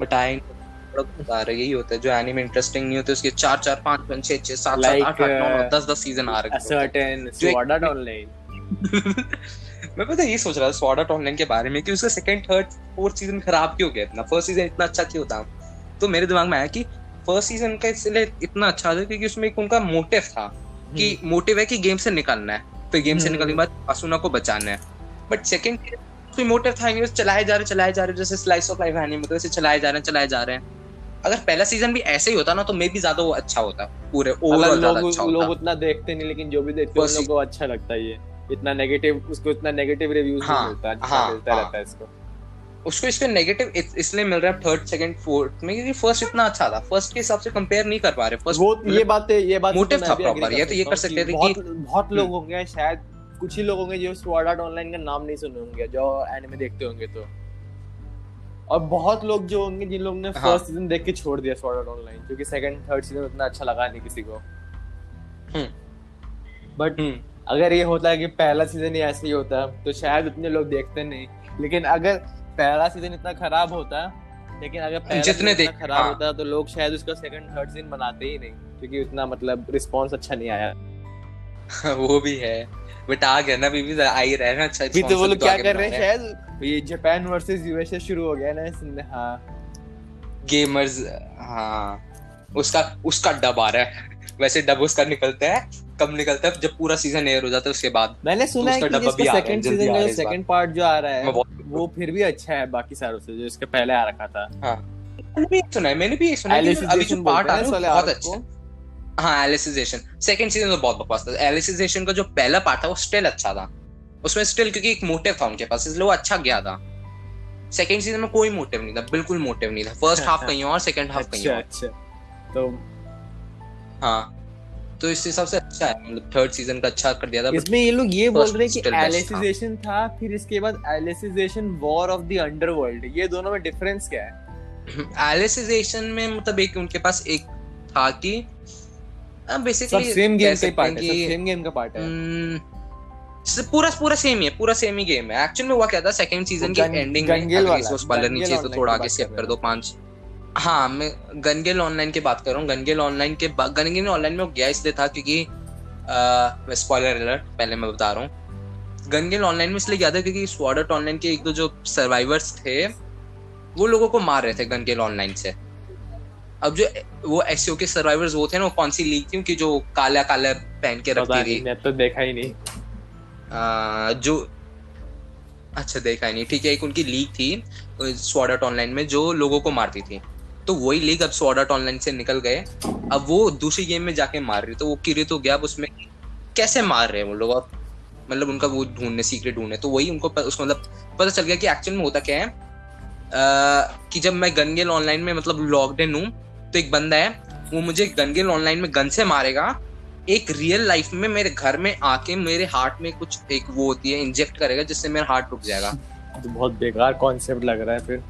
बट आए थोड़ा बता रहे यही होता है। जो एनिमे इंटरेस्टिंग नहीं होते उसके चार चार पाँच पाँच छह छह सात सात आठ आठ नौ uh, दस दस सीज़न आ रहे A certain जो Online मैं पता है ये सोच रहा था आर्ट ऑनलाइन के बारे में कि उसका सेकंड थर्ड फोर्थ सीज़न खराब क्यों गया इतना? फ़र्स्ट सीज़न इतना अच्छा क्यों था? तो मेरे दिमाग में आया कि फ़र्स्ट सीज़न का इसलिए इतना अच्छा था क्योंकि उसमें एक उनका मोटिव था कि मोटिव है कि गेम से निकलना है। फिर गेम से हम्म। निकलने के बाद असुना को बचाना है। बट सेकंड कोई मोटिव था नहीं चलाए जा रहे चलाए जा रहे जैसे स्लाइस ऑफ़ लाइफ एनिमे तो वैसे चलाए जा रहे हैं चलाए जा रहे हैं। अगर पहला सीज़न भी ऐसे ही होता ना तो मे भी ज़्यादा वो अच्छा होता पूरे मतलब ओवरऑल लोग अच्छा लोग उतना देखते नहीं लेकिन जो भी देखते हैं उन लोगों को अच्छा लगता है ये। इतना नेगेटिव उसको इतना नेगेटिव रिव्यूज़ हाँ, नहीं मिलता जितना हाँ, मिलता हाँ। रहता है इसको उसको इसके नेगेटिव इसलिए मिल रहा है थर्ड सेकंड फोर्थ में क्योंकि फ़र्स्ट इतना अच्छा था फ़र्स्ट के हिसाब से कंपेयर नहीं कर पा रहे फ़र्स्ट वो ये बात है ये बात मोटिव तो था proper, ये तो ये कर सकते थे कि- बहुत लोग हम्म। होंगे शायद कुछ ही लोग होंगे जो स्वॉर्ड आर्ट ऑनलाइन का नाम नहीं सुने होंगे जो एनिमे देखते होंगे तो और बहुत लोग जो होंगे जिन लोगों ने हाँ। फ़र्स्ट सीज़न देख के छोड़ दिया स्वॉर्ड आर्ट ऑनलाइन क्योंकि सेकंड थर्ड सीज़न उतना अच्छा लगा नहीं किसी को हम्म। बट अगर ये होता कि पहला सीज़न ही ऐसे ही होता तो शायद उतने लोग देखते नहीं। लेकिन अगर पहला सीज़न इतना खराब होता लेकिन अगर पहला जितने देख- खराब हाँ। होता तो लोग शायद उसका सेकंड थर्ड सीज़न बनाते ही नहीं क्योंकि उतना मतलब रिस्पांस अच्छा नहीं आया। वो भी है। बट आ गया ना अभी भी आ ही रहा है अच्छा अभी तो वो लोग क्या कर रहे हैं शायद ये जापान वर्सेस यूएसए शुरू हो गया ना इसमें हाँ। गेमर्स हाँ। उसका उसका डब आ रहा है। वैसे डब उसका निकलता है कब निकलता है जब पूरा सीज़न एयर हो जाता है उसके बाद। मैंने सुना है कि है, सेकंड सीज़न का है। सेकंड पार्ट जो आ रहा है वो फिर भी अच्छा है बाकी सारों से जो इसके पहले आ रखा था। मैंने भी सुना है मैंने भी सुना है अभी जो पार्ट आ रहा है बहुत अच्छा हाँ। एलिसिजेशन सेकंड सीज़न तो बहुत बकवास था। एलिसिजेशन का जो पहला पार्ट था वो स्टिल अच्छा था। उसमें स्टिल क्योंकि एक मोटिव था उनके पास इसलिए वो अच्छा गया था। सेकंड सीज़न में कोई मोटिव नहीं था बिल्कुल मोटिव नहीं था। फ़र्स्ट हाफ़ कहीं और सेकंड हाफ़ कहीं अच्छा और। अच्छा। तो हाँ। तो इस हिसाब से अच्छा है मतलब थर्ड सीज़न का अच्छा कर दिया था इसमें ये लोग ये बोल रहे हैं कि। एलिसिजेशन था। फिर इसके बाद alicization war of the underworld ये दोनों में डिफरेंस क्या है? एलिसिजेशन में मतलब एक उनके पास एक था कि बेसिकली सेम गेम का पार्ट है सेम गेम का पार्ट है। पूरा पूरा सेम ही है पूरा सेम ही गेम है। एक्चुअल में हुआ क्या था सेकंड सीज़न की एंडिंग में अगर वाला, नहीं चाहिए तो थोड़ा आगे स्किप कर दो पाँच। हाँ मैं गनगेल ऑनलाइन की बात कर रहा हूँ। गनगेल ऑनलाइन के गनगेल ऑनलाइन में गया इसलिए था क्योंकि स्पॉइलर अलर्ट पहले मैं बता रहा हूँ। गनगेल ऑनलाइन में इसलिए गया था क्योंकि स्वॉर्ड ऑनलाइन के एक दो जो सर्वाइवर्स थे वो लोगों को मार रहे थे गनगेल ऑनलाइन से। अब जो वो एस के सर्वाइवर्स वो थे ना वो कौन सी लीग थी उनकी जो काला काला पहन के रखती थी? मैं तो देखा ही नहीं। आ, जो अच्छा देखा ही नहीं ठीक है एक उनकी लीग थी स्वाडर्ट ऑनलाइन में जो लोगों को मारती थी। तो वही लीग अब स्वॉर्ड ऑनलाइन से निकल गए। अब वो दूसरी गेम में जाके मार रही तो वो क्यूरियस हो गया उसमें। कैसे मार रहे हैं वो लोग? और मतलब उनका वो ढूँढने सीक्रेट ढूँढने तो वही उनको उसको मतलब पता चल गया कि एक्चुअल में होता क्या है। आ, कि जब मैं गनगेल ऑनलाइन में मतलब लॉकड इन हूँ तो एक बंदा है वो मुझे गनगेल ऑनलाइन में गन से मारेगा। एक रियल लाइफ में मेरे घर में आके मेरे हार्ट में कुछ एक वो होती है इंजेक्ट करेगा जिससे मेरा हार्ट रुक जाएगा। तो बहुत बेकार कॉन्सेप्ट लग रहा है फिर।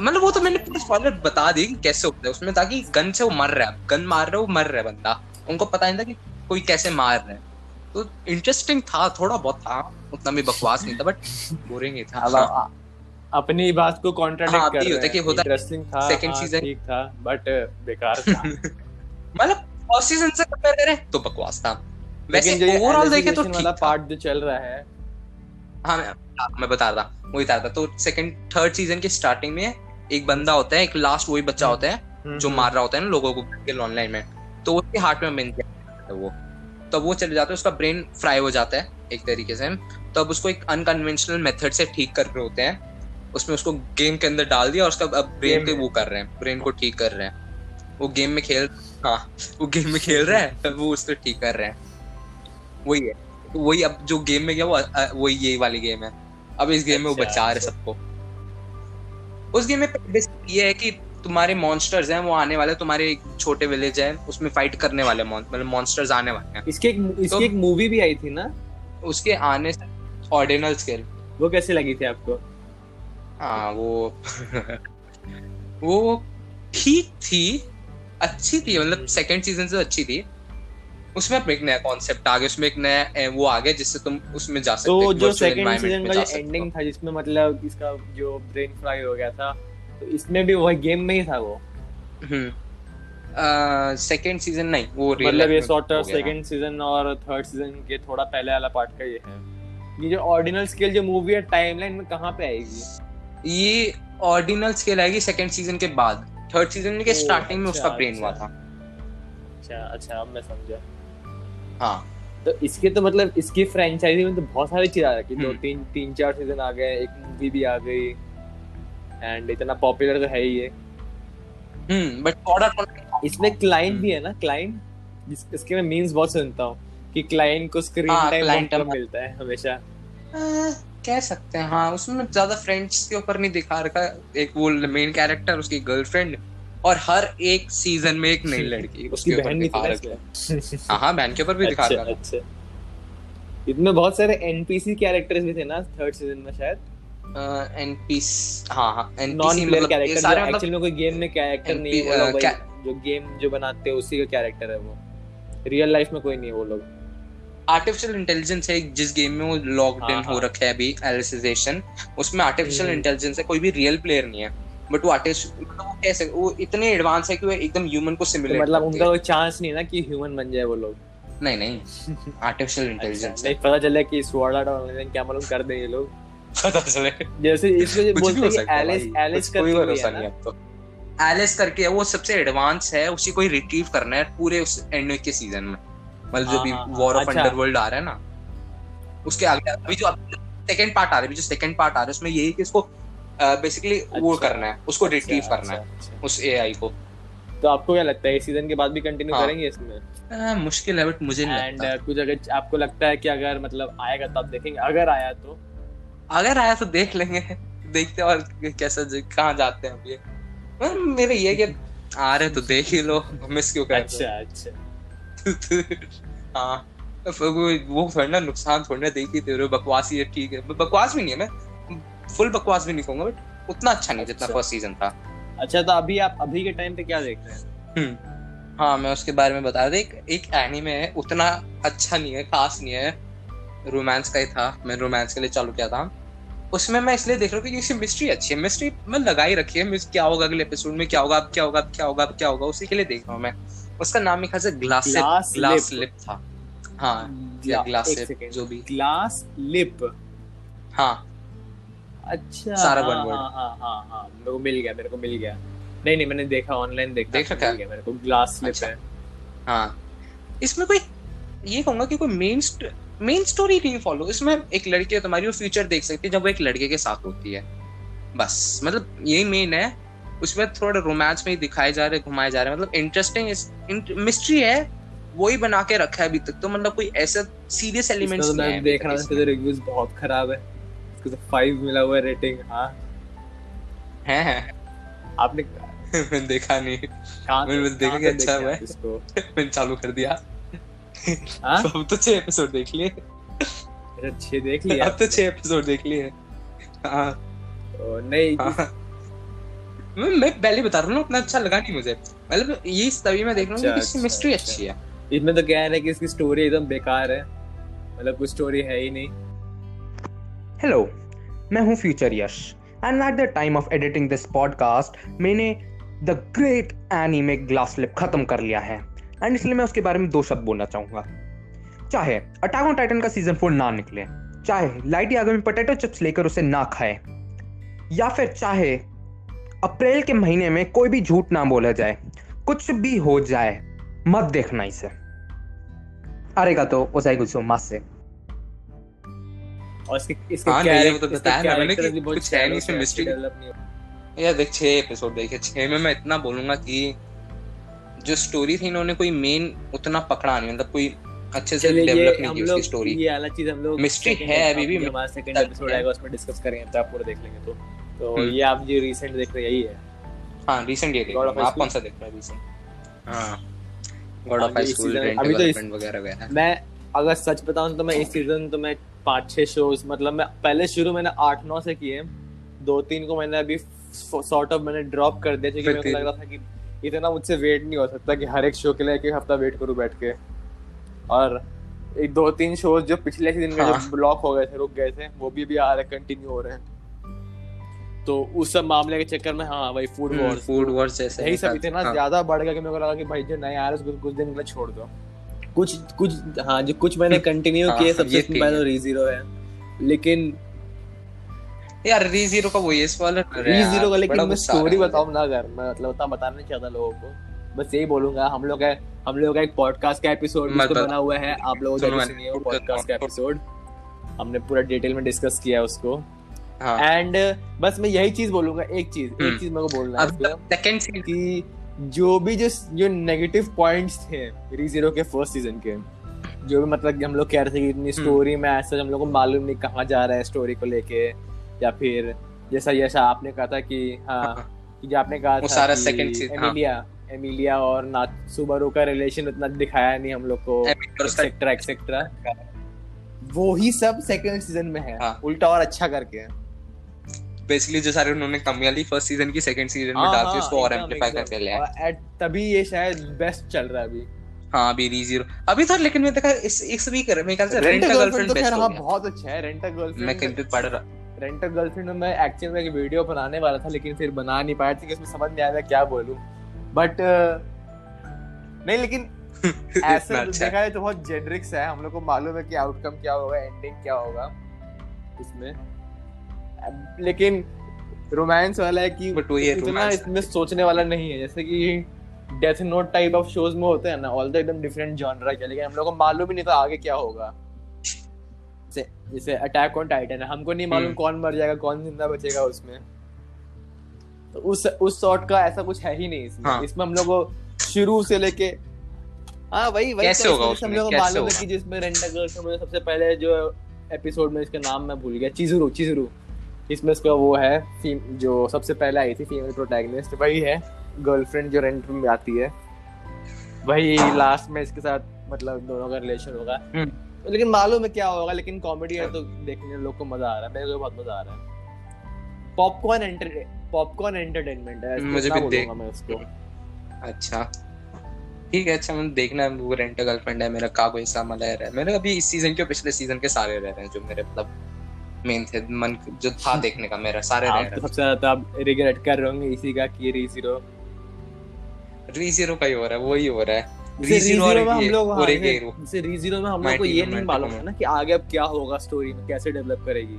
मतलब वो तो मैंने पूरा स्पॉइलर बता दी कैसे होता है। उसमें था कि गन से वो मर रहा है। गन मार रहा है वो मर रहा है बंदा। उनको पता नहीं था कि कोई कैसे मार रहा है। तो इंटरेस्टिंग था थोड़ा बहुत था। उतना भी बकवास नहीं था बट बोरिंग ही था। हाँ, अपनी बात को कॉन्ट्राडिक्ट हाँ, कर होता कि होता- इंटरेस्टिंग था second हाँ, season- ठीक था बट बेकार था। मतलब फ़र्स्ट सीज़न से कंपेयर करें तो बकवास था। वैसे ओवरऑल देखे तो ठीक था। पार्ट जो चल रहा है हाँ मैं, बता रहा था वही बता रहा। था तो सेकंड थर्ड सीज़न के स्टार्टिंग में एक बंदा होता है एक लास्ट वही बच्चा हम्म। होता है जो मार रहा होता है ना लोगों को ऑनलाइन में। तो उसके हार्ट में मिल जाता है वो। तो वो चले जाता है उसका ब्रेन फ्राई हो जाता है एक तरीके से। तो अब उसको एक अनकन्वेंशनल मेथड से ठीक कर रहे होते हैं। उसमें उसको गेम के अंदर डाल दिया और उसका अब ब्रेन के वो कर रहे हैं ब्रेन को ठीक कर रहे हैं। वो गेम में खेल हाँ वो गेम में खेल रहा है तब वो उसको ठीक कर रहे हैं। वही है वही अब जो गेम में गया वो वही यही वाली गेम है। अब इस गेम में वो अच्छा, बचा रहे अच्छा। सबको। उस गेम में ये है कि तुम्हारे मॉन्स्टर्स हैं वो आने वाले तुम्हारे एक छोटे विलेज है उसमें फाइट करने वाले मतलब मॉन्स्टर्स आने वाले हैं। इसके एक इसकी तो- एक मूवी भी आई थी ना? उसके आने से ऑर्डिनल स्केल वो कैसे लगी थी आपको? हाँ वो वो ठीक थी अच्छी थी मतलब सेकंड सीज़न से अच्छी थी। उसमें अब एक नया कॉन्सेप्ट आ गया उसमें एक नया वो आ गया जिससे तुम उसमें जा सकते तो हो, जो सेकंड सीज़न का जो एंडिंग था जिसमें मतलब इसका जो ब्रेन फ्राई हो गया था तो इसमें भी वही गेम में ही था वो? हम्म। सेकंड सीज़न नहीं वो मतलब ये सॉर्ट ऑफ़ सेकंड सीज़न और थर्ड सीज़न के थोड़ा पहले वाला पार्ट का ये है। ये जो ऑर्डिनल स्केल जो मूवी है टाइमलाइन में कहाँ पे आएगी? ये ऑर्डिनल स्केल आएगी सेकंड सीज़न के बाद। थर्ड सीज़न के स्टार्टिंग में अच्छा, उसका ब्रेन हुआ अच्छा। था। अच्छा अच्छा अब मैं समझा। हाँ। तो इसके तो मतलब इसकी फ्रेंचाइजी में तो बहुत सारी चीज़ आ रखी। दो हम्म। तीन तीन चार सीज़न आ गए एक मूवी भी आ गई। एंड इतना पॉपुलर तो है ही ये। हम्म बट आर्ट इसमें क्लाइंट भी है ना? क्लाइंट इसके मैं मीम्स बहुत सुनता हूँ कि क्लाइंट को स्क्रीन हाँ, टाइम client कम मिलता है हमेशा। कह सकते हैं हाँ उसमें ज़्यादा फ्रेंड्स के ऊपर नहीं दिखा रखा। एक वो मेन कैरेक्टर उसकी गर्लफ्रेंड और हर एक सीज़न में एक नई लड़की उसकी बहन दिखा थी ना रखा है। हाँ। हाँ बहन के ऊपर भी दिखा अच्छा रखा है। अच्छा। इसमें बहुत सारे एनपीसी कैरेक्टर्स भी थे ना थर्ड सीज़न में शायद? एनपीस हाँ हाँ एनपीसी मतलब ये सारे मतलब एक्चुअली में कोई गेम में कैरेक्टर नहीं है वो लोग जो गेम जो बनाते हैं उसी का कैरेक्टर है वो। रियल लाइफ में कोई नहीं है वो लोग। आर्टिफिशियल इंटेलिजेंस है जिस गेम में वो लॉक्ड इन हाँ। रखा अभी एलिसिजेशन उसमें आर्टिफिशियल हम्म। इंटेलिजेंस है कोई भी रियल प्लेयर नहीं है। बट वो आर्टिफिशियल मतलब वो कैसे वो इतने एडवांस है कि वो एकदम ह्यूमन को सिमुलेट मतलब उनका कोई चांस नहीं ना कि ह्यूमन बन जाए वो लोग। नहीं नहीं। आर्टिफिशियल इंटेलिजेंस नहीं पता चले कि स्वॉर्ड आर्ट ऑनलाइन क्या मालूम कर दें ये लोग। पता चले। जैसे इसमें बोलते हैं एलिस एलिस कुछ- कोई भरोसा नहीं अब तो। एलिस करके वो सबसे एडवांस है उसी को ही रिट्रीव करना है पूरे उस एंड के सीज़न में। मतलब जो हाँ, भी वॉर ऑफ़। अंडरवर्ल्ड आ रहा है ना। उसके आगे अभी जो सेकंड पार्ट आ रहा है अभी जो सेकंड पार्ट आ रहा है उसमें यही कि इसको बेसिकली वो अच्छा, करना है उसको अच्छा, रिट्रीव करना है अच्छा, अच्छा। उस एआई को। तो आपको क्या लगता है इस सीज़न के बाद भी कंटिन्यू हाँ। करेंगे इसमें? आ, मुश्किल है बट मुझे नहीं एंड कुछ अगर आपको लगता है कि अगर मतलब आएगा तो आप देखेंगे अगर आया तो? अगर आया तो देख लेंगे देखते और कैसा ज- कहाँ जाते हैं अभी हाँ, मेरा ये कि आ रहे तो देख ही लो मिस क्यों कर अच्छा अच्छा। हाँ। वो वो थोड़ा ना नुकसान थोड़ा ना देखी तेरे बकवास ही ठीक है। बकवास भी नहीं है मैं फुल बकवास भी नहीं कहूँगा बट उतना अच्छा नहीं जितना अच्छा। फ़र्स्ट सीज़न था। अच्छा तो अभी आप अभी के टाइम पे क्या देख रहे हैं? हम्म। हाँ मैं उसके बारे में बता रहा एक एक एनीमे है उतना अच्छा नहीं है खास नहीं है रोमांस का ही था मैं रोमांस के लिए चालू किया था। उसमें मैं इसलिए देख रहा हूँ इसकी मिस्ट्री अच्छी है मिस्ट्री मैं लगा ही रखी है मिस क्या होगा अगले एपिसोड में क्या होगा अब क्या होगा अब क्या होगा अब क्या होगा उसी के लिए देख रहा हूँ मैं। उसका नाम ख्याल से ग्लास ग्लास लिप था। हाँ ग्लास लिप जो भी। ग्लास लिप हाँ। अच्छा सारा हाँ, हाँ हाँ हाँ हाँ मेरे को मिल गया मेरे को मिल गया। नहीं नहीं मैंने देखा ऑनलाइन देखा। देख रखा है? मेरे को ग्लास लिप अच्छा। है। हाँ। इसमें कोई ये कहूँगा कि कोई मेन मेन स्टोरी नहीं फॉलो इसमें एक लड़की है तुम्हारी वो फ्यूचर देख सकती है जब वो एक लड़के के साथ होती है। बस मतलब यही मेन है। उसमें थोड़ा रोमांस में ही दिखाए जा रहे घुमाए जा रहे मतलब इंटरेस्टिंग मिस्ट्री है वही बना के रखा है अभी तक। तो मतलब कोई ऐसा सीरियस एलिमेंट्स तो नहीं है मैं देख रहा हूँ इसके रिव्यूज़ बहुत खराब है। इसको तो फाइव मिला हुआ रेटिंग हाँ। हैं आपने मैंने देखा नहीं। मैंने से- देखा कि अच्छा हुआ है। इसको? मैंने चालू कर दिया। हाँ? अब तो छह एपिसोड देख लिए। अच्छा, छह देख लिया अब तो छह एपिसोड देख लिए। हाँ। नहीं। हाँ। मैं मैं पहले बता रहा हूँ ना उतना अच्छा लगा नहीं मुझे। मतलब ये इस तभी मैं देख रहा हूँ अच्छा, कि इसकी अच्छा, मिस्ट्री अच्छा। अच्छी। है। इसमें तो कह रहे हैं कि इसकी स्टोरी एकदम बेकार है। मतलब कोई स्टोरी है ही नहीं। हेलो मैं हूँ future Yash and at the time of editing this podcast मैंने the great anime glass lip खत्म कर लिया है. एंड इसलिए मैं उसके बारे में दो शब्द बोलना चाहूँगा. चाहे अटैक ऑन टाइटन का सीज़न फोर ना निकले, चाहे लाइटी आगे में पोटैटो चिप्स लेकर उसे ना खाए, या फिर चाहे अप्रैल के महीने में कोई भी झूठ ना बोला जाए, कुछ भी हो जाए, मत देखना इसे. अरे का तो उसे कुछ मास से और इसके इसके हाँ, नहीं, तो बताया ना मैंने कि कुछ है नहीं इसमें नहीं यार देख छह एपिसोड देखे छह में मैं इतना बोलूँगा कि जो स्टोरी थी इन्होंने कोई मेन उतना पकड़ा नहीं मतलब कोई अच्छे से डेवलप नहीं की उसकी स्टोरी ये वाला चीज़ हम लोग Mystery second है अभी भी, हमारा सेकंड एपिसोड आएगा उसमें डिस्कस करेंगे तो आप पूरा देख लेंगे तो। तो हम्म। ये आप जो रिसेंट देख रहे हैं यही है। हाँ रिसेंट ये देख हूँ। आप कौन सा देख रहे हैं रिसेंट हाँ। God of high school rent अभी तो वगैरह वगैरह मैं अगर सच बताऊँ तो मैं इस सीज़न तो मैं पाँच छह शोज़ मतलब मैं पहले शुरू मैंने आठ नौ से किए दो तीन को मैंने अभी सॉर्ट ऑफ़ मैंने ड्रॉप कर दिया क्योंकि मेरे को लग रहा था कि इतना मुझसे वेट नहीं हो सकता कि हर एक शो के लिए एक हफ़्ता वेट करूँ बैठ के और एक दो तीन शोज़ जो पिछले सीज़न में हाँ। जो ब्लॉक हो गए थे रुक गए थे वो भी अभी आ रहे कंटिन्यू हो रहे हैं तो उस सब मामले के चक्कर में हाँ भाई फ़ूड वॉर्स फ़ूड वॉर्स जैसे यही सब इतना हाँ। ज़्यादा बढ़ गया कि मेरे को लगा कि भाई जो नए आ रहे हैं कुछ दिन के लिए छोड़ दो कुछ कुछ हाँ जो कुछ मैंने कंटिन्यू हाँ, किए सबसे पहले है। री ज़ीरो है लेकिन यार री ज़ीरो का वो ये स्पॉइलर री ज़ीरो का लेकिन मैं स्टोरी बताऊँ ना अगर मैं मतलब उतना बताना नहीं चाहता लोगों को बस यही बोलूँगा हम लोग का हम लोग का एक पॉडकास्ट का एपिसोड बता। बना हुआ है आप लोगों सुनो ने सुनिए वो पॉडकास्ट का एपिसोड हमने पूरा डिटेल में डिस्कस किया उसको हाँ एंड बस मैं यही चीज़ बोलूँगा एक चीज़ हम्म। एक चीज़ मेरे को बोलना है सेकंड सीज़न कि जो भी जो जो नेगेटिव पॉइंट्स थे रीजीरो के फ़र्स्ट सीज़न के जो भी मतलब हम लोग कह रहे थे कि इतनी स्टोरी में ऐसा हम लोग को मालूम नहीं कहाँ जा रहा है स्टोरी को लेके या फिर जैसा जैसा आपने कहा था कि हाँ हाँ। कि जो आपने कहा था सारा कि second season, हाँ। एमिलिया एमिलिया और ना सुबारू का रिलेशन उतना दिखाया नहीं हम लोग को एक्सेट्रा एक्सेट्रा वो ही सब सेकंड सीज़न में है हाँ। उल्टा और अच्छा करके बेसिकली जो सारे उन्होंने कमियाँ ली फ़र्स्ट सीज़न की सेकंड सीज़न में हाँ, डाल के हाँ, उसको और एम्पलीफाई। करके ले आए और तभी ये शायद बेस्ट चल रहा है अभी। हाँ अभी रीजीरो अभी था लेकिन मैं देखा इस इस वीक मेरे ख्याल से रेंट रेंट गर्लफ्रेंड तो बेस्ट हो गया। बहुत अच्छा है रेंट मैं गर्लफ्रेंड कंप्लीट पढ़ रहा। रेंट गर्लफ्रेंड में मैं एक्चुअली में एक वीडियो बनाने वाला था लेकिन फिर बना नहीं पाया था कि उसमें समझ नहीं आया क्या बोलूँ। बट नहीं लेकिन ऐसे अच्छा। है। देखा जाए तो बहुत जेनरिक सा है हम लोग को मालूम है कि आउटकम क्या होगा एंडिंग क्या होगा इसमें। लेकिन रोमांस वाला है कि इतना इसमें सोचने वाला नहीं है जैसे कि death note type of shows में होते हैं ना ऑल द एकदम डिफरेंट जॉनरा के लेकिन हम लोग को मालूम ही नहीं था आगे क्या होगा जैसे अटैक ऑन टाइटन हमको नहीं मालूम हम्म। कौन मर जाएगा कौन ज़िंदा बचेगा उसमें तो उस उस सॉर्ट का ऐसा कुछ है ही नहीं इसमें हाँ। इसमें हम लोग को शुरू से लेके हाँ वही वही कैसे तो होगा हम? लोग को मालूम है कि जिसमें रेंटा गर्ल्स सबसे पहले जो एपिसोड में इसका नाम मैं भूल गया चिजुरू चिजुरू इसमें इसका वो है फीम- जो सबसे पहले आई थी फीमेल प्रोटैगनिस्ट वही है गर्लफ्रेंड जो रेंट में आती है। वही लास्ट में इसके साथ मतलब दोनों का रिलेशन होगा। हम्म। लेकिन मालूम है क्या होगा लेकिन कॉमेडी है तो देखने लोग को मज़ा आ रहा है। मेरे को बहुत मज़ा आ रहा है। पॉपकॉर्न एंटर पॉपकॉर्न एंटरटेनमेंट है मुझे भी देख- मैं उसको अच्छा। ठीक है अच्छा मैं देखना है वो रेंट गर्लफ्रेंड है मेरा कागो इसामा लहर है। मेरे अभी इस सीज़न के पिछले सीज़न के सारे रह रहे हैं जो मेरे मतलब मेन थे मन जो था देखने का मेरा सारे आप तो सबसे ज़्यादा तो आप रिग्रेट कर रहे होंगे इसी का कि री ज़ीरो री ज़ीरो का ही हो रहा है वही हो रहा है। री ज़ीरो में हम लोग हाँ, जैसे रीजीरो में हम लोग को ये नहीं मालूम है ना कि आगे अब क्या होगा स्टोरी में कैसे डेवलप करेगी।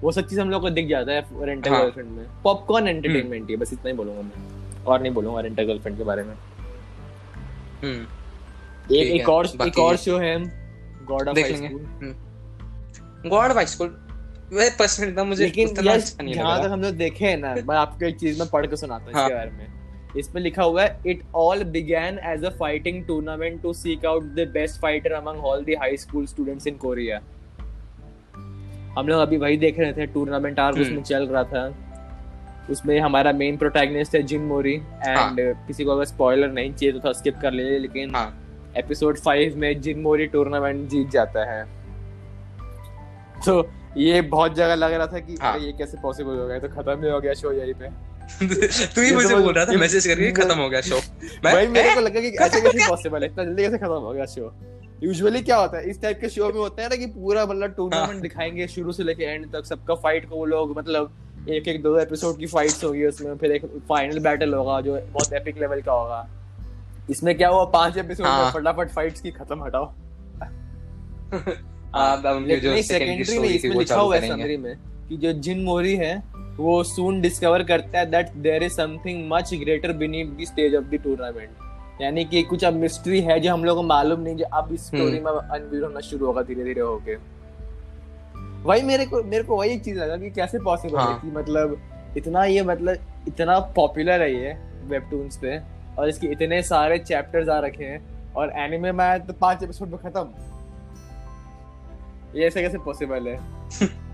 वो सब चीज़ हम लोग को दिख जाता है रेंटल हाँ। गर्लफ्रेंड में। पॉपकॉर्न एंटरटेनमेंट ही है, बस इतना ही बोलूँगा मैं। और नहीं बोलूँगा रेंटल गर्लफ्रेंड के बारे में। हम्म। एक एक और एक और शो है god of high school god of school वह पर्सनली मुझे लेकिन अच्छा नहीं जहाँ लगा तक हम लोग देखे हैं ना मैं आपको एक चीज़ में पढ़ के सुनाता हूँ हाँ। इसके बारे में इसमें लिखा हुआ है it all began as a fighting tournament to seek out the best fighter among all the high school students in Korea हम लोग अभी वही देख रहे थे टूर्नामेंट आर्क हम्म। उसमें चल रहा था उसमें हमारा मेन प्रोटैगनिस्ट है जिन मोरी हाँ। एंड किसी को अगर स्पॉइलर नहीं चाहिए तो था स्किप कर लीजिए लेकिन हाँ एपिसोड फाइव में जिन मोरी टूर्नामेंट जीत जाता है तो ये बहुत जगह लग रहा था कि हाँ। ये कैसे पॉसिबल हो गया? तो खत्म ही हो गया शो यहीं पे। तू ही मुझे तो- बोल रहा था मैसेज करके खत्म हो गया शो भाई मेरे को लगा कि ऐसे कैसे पॉसिबल है? इतना जल्दी कैसे खत्म हो गया शो यूजुअली क्या होता है इस टाइप के शो में होता है ना कि पूरा मतलब टूर्नामेंट हाँ। दिखाएँगे शुरू से लेके एंड तक सबका फाइट को वो लोग मतलब एक एक दो एपिसोड की फाइट्स होगी उसमें फिर एक फाइनल बैटल होगा जो बहुत एपिक लेवल का होगा। इसमें क्या हुआ पाँच एपिसोड में हाँ। फटाफट फाइट्स की खत्म हटाओ। हाँ, अब जो सेकेंडरी में इसमें लिखा हुआ है समरी में कि जो जिन मोरी है वो सून डिस्कवर करता है that there is something much greater beneath the stage of the tournament यानी कि कुछ अब मिस्ट्री है जो हम लोग को मालूम नहीं जो अब इस स्टोरी हम्म। में अनवीर होना शुरू होगा धीरे धीरे होके वही मेरे को मेरे को वही एक चीज़ लगा कि कैसे पॉसिबल है हाँ। कि मतलब इतना ये मतलब इतना पॉपुलर है ये वेबटून्स पे और इसके इतने सारे चैप्टर्स आ रखे हैं और एनिमे में तो पाँच एपिसोड में खत्म ये ऐसे कैसे पॉसिबल है?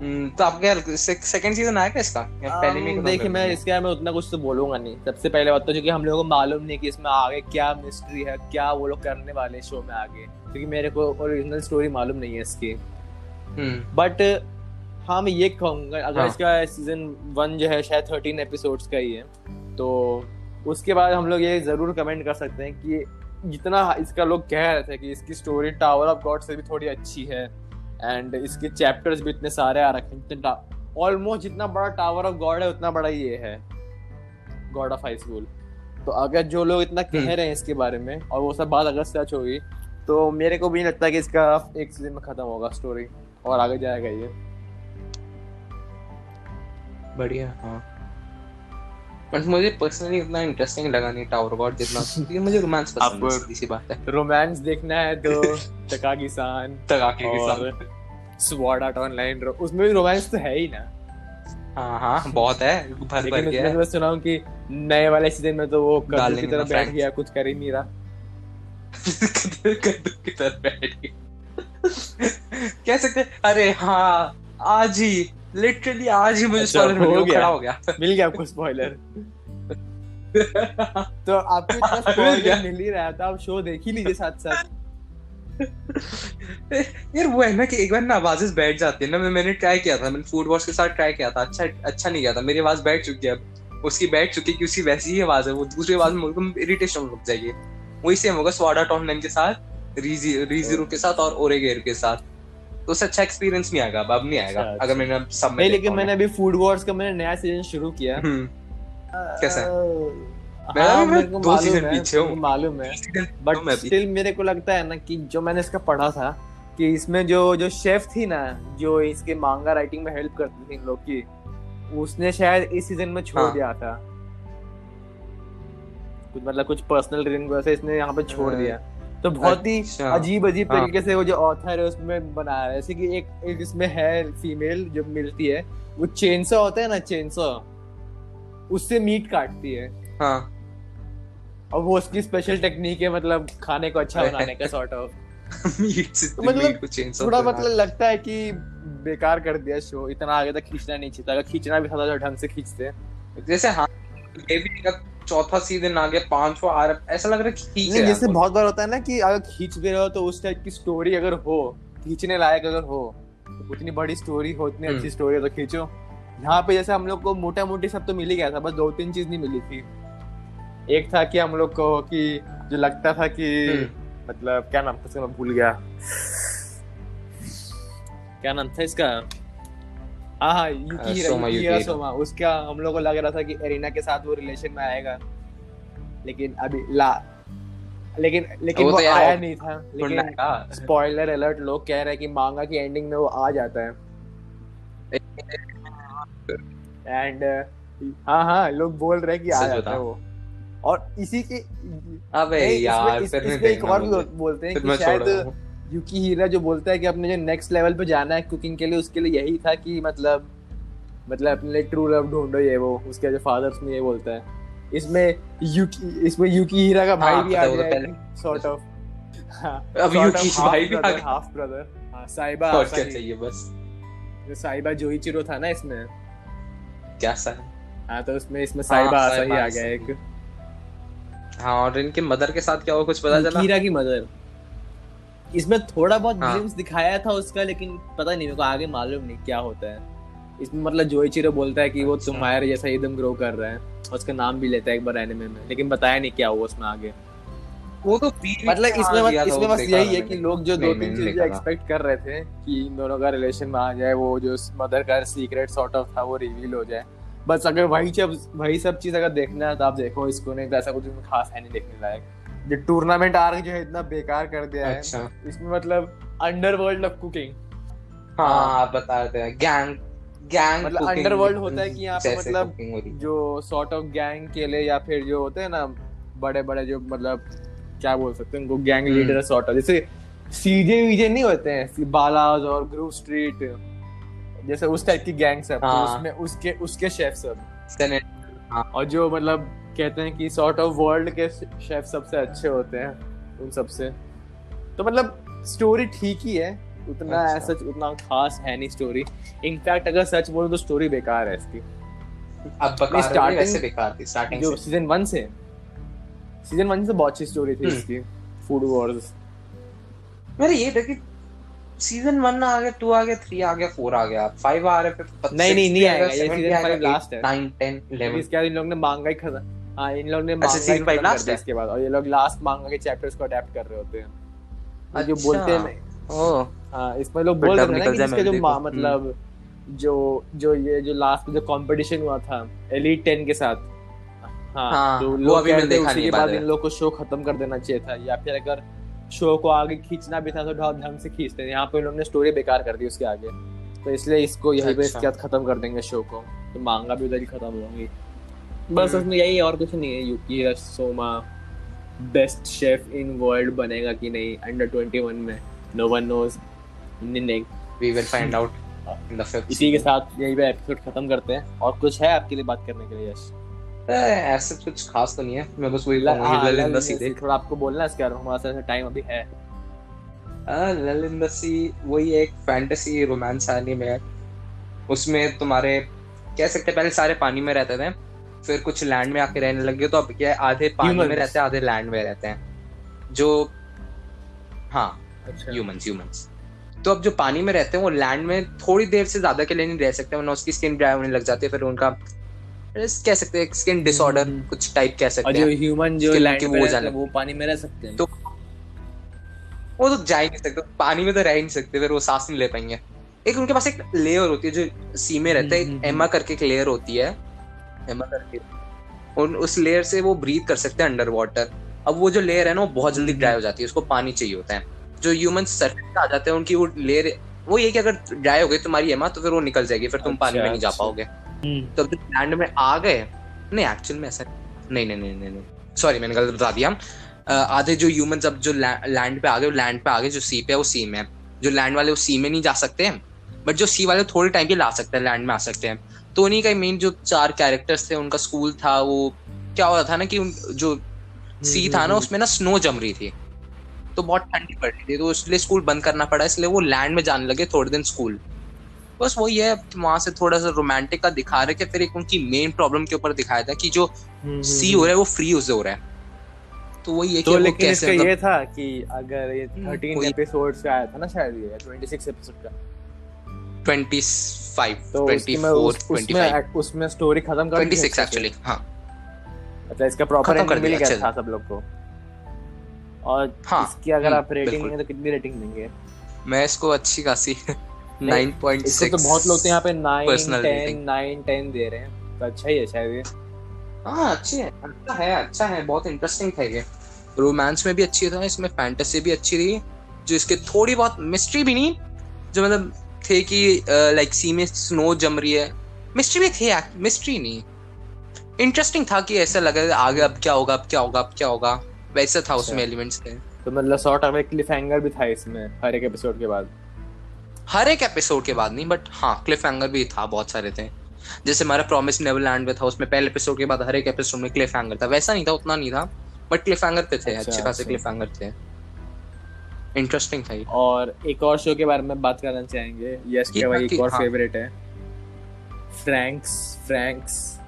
हम्म, तो आपके सेकंड सीज़न आया क्या इसका? या पहले में देखिए मैं इसके बारे में उतना कुछ तो बोलूँगा नहीं। सबसे पहले बात तो क्योंकि हम लोगों को मालूम नहीं कि इसमें आगे क्या मिस्ट्री है क्या वो लोग करने वाले शो में आगे। क्योंकि मेरे को ओरिजिनल स्टोरी मालूम नहीं है इसकी। बट हाँ मैं ये कहूँगा अगर हाँ। इसका सीज़न वन जो है शायद थर्टीन एपिसोड्स का ही है तो उसके बाद हम लोग ये ज़रूर कमेंट कर सकते हैं कि जितना इसका लोग कह रहे थे कि इसकी स्टोरी टावर ऑफ़ गॉड से भी थोड़ी अच्छी है एंड इसके चैप्टर्स भी इतने सारे आ रखे हैं ऑलमोस्ट जितना बड़ा टावर ऑफ़ गॉड है उतना बड़ा ये है गॉड ऑफ़ हाई स्कूल तो अगर जो लोग इतना कह हम्म। रहे हैं इसके बारे में और वो सब बात अगर सच होगी तो मेरे को भी नहीं लगता कि इसका एक सीज़न में खत्म होगा स्टोरी और आगे जाएगा ये। बढ़िया हाँ। बट मुझे पर्सनली उतना इंटरेस्टिंग लगा नहीं टावर गॉड जितना क्योंकि मुझे रोमांस पसंद है सीधी सी बात है। रोमांस देखना है तो तकागी सान तक के साथ स्वॉर्ड आर्ट ऑनलाइन उसमें भी रोमांस तो है ही ना। हाँ हाँ बहुत है भर भर लेकिन गया है। मैं सुना हूँ कि नए वाले सीज़न में तो वो कद्दू की तरह बैठ गया कुछ कर ही नहीं रहा। कद्दू की तरह बैठ गया। कह सकते अरे हाँ आज ही लिटरली आज ही मुझे अच्छा, स्पॉइलर मिल गया। खड़ा हो गया। मिल गया आपको स्पॉइलर तो आपको इतना। स्पॉइलर मिल ही रहा था आप शो देख ही लीजिए साथ साथ। यार वो है ना कि एक बार ना आवाज़ें बैठ जाती है ना मैं मैंने ट्राई किया था मैंने फ़ूड वॉश के साथ ट्राई किया था अच्छा अच्छा नहीं गया था मेरी आवाज़ बैठ चुकी है अब। उसकी बैठ चुकी है उसकी वैसी ही आवाज़ है वो दूसरी आवाज़ में एकदम इरिटेशन लग जाएगी। वही सेम होगा स्वाडा टॉनलन के साथ रीजी रीजीरो के साथ और ओरेगेर के साथ। उससे अच्छा एक्सपीरियंस नहीं आएगा अब नहीं आएगा अच्छा, अगर मैंने सब में नहीं लेकिन मैंने अभी फ़ूड वॉर्स का मैंने नया सीज़न शुरू किया हम्म, कैसा है? हाँ, मैं- मैं दो है, पीछे हूँ। मालूम है बट में। स्टिल मेरे को लगता है ना कि जो मैंने इसका पढ़ा था कि इसमें जो जो शेफ थी ना जो इसके मांगा राइटिंग में हेल्प करती थी इन लोग की उसने शायद इस सीज़न में छोड़ हाँ। दिया था कुछ मतलब कुछ पर्सनल रीजन की वजह से इसने यहाँ पे छोड़ हाँ। दिया तो बहुत ही अच्छा। अजीब अजीब हाँ। तरीके से वो जो ऑथर है उसमें बनाया है। जैसे कि एक एक इसमें है फीमेल जो मिलती है वो चेनसो होता है ना चेनसो उससे मीट काटती है। हाँ। और वो उसकी स्पेशल टेक्निक है मतलब खाने को अच्छा बनाने का सॉर्ट ऑफ़ मीट से तो मतलब थोड़ा मतलब लगता है कि बेकार कर दिया शो इतना आगे तक खींचना नहीं चाहिए था। अगर खींचना भी था तो ढंग से खींचते जैसे हाँ ये भी चौथा सीज़न आ गया पांचवा आ रहा ऐसा लग रहा है खींच नहीं जैसे बहुत बार होता है ना कि अगर खींच भी रहे हो तो उस टाइप की स्टोरी अगर हो खींचने लायक अगर हो तो उतनी बड़ी स्टोरी हो उतनी अच्छी हम्म। स्टोरी हो तो खींचो। यहाँ पे जैसे हम लोग को मोटा मोटी सब तो मिल ही गया था बस दो तीन चीज़ नहीं मिली थी। एक था कि हम लोग को कि जो लगता था कि हम्म। मतलब क्या नाम था मैं भूल गया। क्या नाम था इसका? हाँ यूकी सोमा यूकी। सोमा उसका हम लोग को लग रहा था कि एरिना के साथ वो रिलेशन में आएगा। लेकिन अभी ला लेकिन लेकिन वो वो, तो आया नहीं था। लेकिन स्पॉइलर अलर्ट लोग कह रहे हैं कि मांगा की एंडिंग में वो आ जाता है। एंड हाँ हाँ लोग बोल रहे हैं कि आ जाता है वो। और इसी के अबे इसमें- यार इस- फिर नहीं इसमें एक और बोलते हैं कि शायद। यूकी हीरा जो बोलता है कि अपने जो नेक्स्ट लेवल पे जाना है कुकिंग के लिए उसके लिए यही था कि मतलब मतलब अपने लिए ट्रू लव ढूंढो ये वो उसके जो फादर उसमें ये बोलता है। इसमें यूकी इसमें यूकी हीरा का भाई हाँ, भी आ है, तो गया पहले- सॉर्ट ऑफ़ अब यूकी का भाई भी आ गया। हाफ़ ब्रदर हाँ साइबा और क्या चाहिए बस। जो साइबा जोइचिरो था ना इसमें। क्या सा है? हाँ तो उसमें इसमें साइबा हाँ, साइबा आ गया एक। हाँ। और इनके मदर के साथ क्या हुआ कुछ पता चला? हीरा की मदर इसमें थोड़ा बहुत हाँ। ग्लिम्स दिखाया था उसका लेकिन पता नहीं मेरे को आगे मालूम नहीं क्या होता है। इसमें मतलब जोइचिरो बोलता है कि वो अच्छा। तुम्हारे जैसा एकदम ग्रो कर रहा है और उसका नाम भी लेता है एक बार एनिमे में लेकिन बताया नहीं क्या हुआ उसमें आगे। वो तो मतलब इसमें बस इसमें बस यही है कि लोग जो दो तीन चीज़ें एक्सपेक्ट कर रहे थे कि इन दोनों का रिलेशन में आ जाए वो जो मदर का सीक्रेट सॉर्ट ऑफ़ था वो रिवील हो जाए। बस अगर वही सब वही सब चीज़ अगर देखना है तो आप देखो इसको नहीं तो ऐसा कुछ खास है नहीं देखने लायक। जो टूर्नामेंट आर्क जो है इतना बेकार कर दिया है। अच्छा। इसमें मतलब अंडरवर्ल्ड ऑफ़ कुकिंग हाँ बता रहे गैंग गैंग मतलब underworld होता है कि यहाँ पे मतलब है। जो सॉर्ट ऑफ़ गैंग के लिए या फिर जो होते हैं ना बड़े बड़े जो मतलब क्या बोल सकते हैं उनको गैंग। लीडर सॉर्ट ऑफ़ जैसे सीजे वीजे नहीं होते हैं बालाज और ग्रूव स्ट्रीट जैसे उस टाइप की गैंग सब हाँ। उसमें उसके उसके शेफ सब Senate- और जो मतलब कहते हैं कि सॉर्ट ऑफ़ वर्ल्ड के शेफ सबसे अच्छे होते हैं उन सबसे। तो मतलब स्टोरी ठीक ही है उतना अच्छा। ऐसा उतना खास है नहीं स्टोरी इनफैक्ट अगर सच बोलो तो स्टोरी बेकार है इसकी। अब रहे वैसे बेकार थी स्टार्टिंग जो सीज़न वन से। सीज़न वन से बहुत अच्छी स्टोरी थी हम्म। इसकी फ़ूड वॉर्स मेरे ये था कि सीज़न वन आ गया टू आ गया थ्री आ गया फोर आ गया। फाइव आ रहे फिर नहीं, नहीं, नहीं आएगा, ये season five last है। नाइन टेन इलेवन इसके बाद इन लोग ने मांगा ही खत्म। हाँ इन लोग ने अच्छा, मांगा ही है? इसके बाद। और ये लोग लास्ट मांगा के चैप्टर्स को अडेप्ट कर रहे होते हैं। ये जो अच्छा। बोलते हैं हाँ इसमें लोग बोल रहे ना कि इसके जो। मतलब जो जो ये जो लास्ट में जो कंपटीशन हुआ था एलीट टेन के साथ। हाँ, हाँ, तो वो लोग अभी मैंने देखा नहीं है, बाद इन लोग को शो खत्म कर देना चाहिए था या फिर अगर शो को आगे खींचना भी था तो बहुत ढंग से खींचते हैं यहाँ पे इन्होंने स्टोरी बेकार कर दी उसके आगे। तो इसलिए इसको यहीं पे अच्छा। इसके खत्म कर देंगे शो को। तो मांगा भी उधर ही खत्म होंगी। बस हम्म। उसमें यही और कुछ नहीं है Yuki Soma best chef in world बनेगा कि नहीं अंडर 21 में नो वन नोज़ नहीं वी विल फाइंड आउट इसी के साथ यही पे एपिसोड खत्म करते हैं। और कुछ है आपके लिए बात करने के लिए यश? ऐसा कुछ खास तो नहीं है। मैं बस वही हाँ, कहूँगा लल इन द सी थोड़ा आपको बोलना है इसके बारे में हमारे पास टाइम अभी है। लल द सी वही एक फैंटेसी रोमांस एनीमे है। उसमें तुम्हारे कह सकते पहले सारे पानी में रहते थे। फिर कुछ लैंड में आके रहने लगे तो अब क्या है आधे पानी में रहते हैं आधे लैंड में रहते हैं। जो हाँ अच्छा। ह्यूमंस ह्यूमंस तो अब जो पानी में रहते हैं वो लैंड में थोड़ी देर से ज़्यादा के लिए नहीं रह सकते वरना उसकी स्किन ड्राई होने लग जाती है फिर उनका कह सकते हैं स्किन डिसऑर्डर हम्म। कुछ टाइप कह सकते हैं। ह्यूमन जो लैंड पे वो वो पानी में रह सकते हैं। तो वो तो जा ही नहीं सकते पानी में तो रह ही नहीं सकते फिर वो सांस नहीं ले पाएँगे। एक उनके पास एक लेयर होती है जो सी में रहता है एमा करके एक लेयर होती है। उस लेयर से वो ब्रीथ कर सकते हैं अंडर वाटर अब वो जो लेयर है ना वो बहुत जल्दी ड्राई हो जाती है उसको पानी चाहिए होता है। जो ह्यूमन सरफेस आ जाते हैं उनकी वो लेयर वो ये कि अगर ड्राई हो गई तुम्हारी एमा तो फिर वो निकल जाएगी फिर तुम पानी में नहीं जा अच्छा, पाओगे। हम्म। तो अब लैंड में आ गए। नहीं एक्चुअल में ऐसा नहीं नहीं नहीं नहीं नहीं। सॉरी मैंने गलत बता दिया। आधे जो ह्यूमन अब जो लैंड पे आ गए लैंड पे आ गए जो सी पे है वो सी में जो लैंड वाले वो सी में नहीं जा सकते हैं बट जो सी वाले थोड़े टाइम के ला सकते हैं लैंड में आ सकते हैं। तो उन्हीं का मेन जो चार कैरेक्टर्स थे उनका स्कूल था वो क्या हो रहा था ना कि जो सी था ना उसमें ना स्नो जम रही थी। तो बहुत ठंडी पड़ रही थी तो इसलिए स्कूल बंद करना पड़ा इसलिए वो लैंड में जाने लगे थोड़े दिन स्कूल बस वही है वहाँ से थोड़ा सा रोमांटिक का दिखा रहे थे फिर एक उनकी मेन प्रॉब्लम के ऊपर दिखाया था कि जो सी हो रहा है वो फ्री यूज़ हो रहा है। तो वही है तो वो लेकिन इसका मतलब ये था कि अगर ये हम्म, 13 कोई- एपिसोड से आया था ना शायद ये 26 एपिसोड का। 25 तो उसकी मैं 24 उस, 25 उसमें स्टोरी खत्म कर दी थी 26 अच्छे से। एक्चुअली हाँ मतलब इसका प्रॉपर मिल गया था सब लोग को। और हाँ, इसकी अगर हम्म, आप रेटिंग देंगे तो कितनी रेटिंग देंगे? मैं इसको अच्छी खासी नहीं, 9.6 इसको तो बहुत लोग तो यहाँ पे 9 10 rating. 9 10 दे रहे हैं। तो अच्छा ही है शायद ये। हाँ अच्छी है। अच्छा है अच्छा है बहुत इंटरेस्टिंग था ये। रोमांस में भी अच्छी था इसमें फैंटेसी भी अच्छी रही जो इसके थोड़ी बहुत मिस्ट्री भी नहीं जो मतलब थे कि लाइक सी में स्नो जम रही है। मिस्ट्री भी थी मिस्ट्री नहीं। इंटरेस्टिंग था कि ऐसा लगा आगे अब क्या होगा अब क्या होगा अब क्या होगा। वैसा था उसमें अच्छा। एलिमेंट्स थे। तो मतलब ऑफ़ एक क्लिफ हैंगर भी था इसमें हर एक एपिसोड के बाद। हर एक एपिसोड के बाद नहीं बट हाँ क्लिफ हैंगर भी था बहुत सारे थे। जैसे हमारा प्रॉमिस नेवरलैंड में था उसमें पहले एपिसोड के बाद हर एक एपिसोड में क्लिफ हैंगर था। वैसा नहीं था उतना नहीं था बट क्लिफ हैंगर पे थे अच्छा, अच्छे खासे अच्छा। क्लिफ हैंगर थे। इंटरेस्टिंग था और एक और शो के बारे में बात करना चाहेंगे। यस के भाई एक और हाँ। फेवरेट है। फ्रैंक्स फ्रैंक्स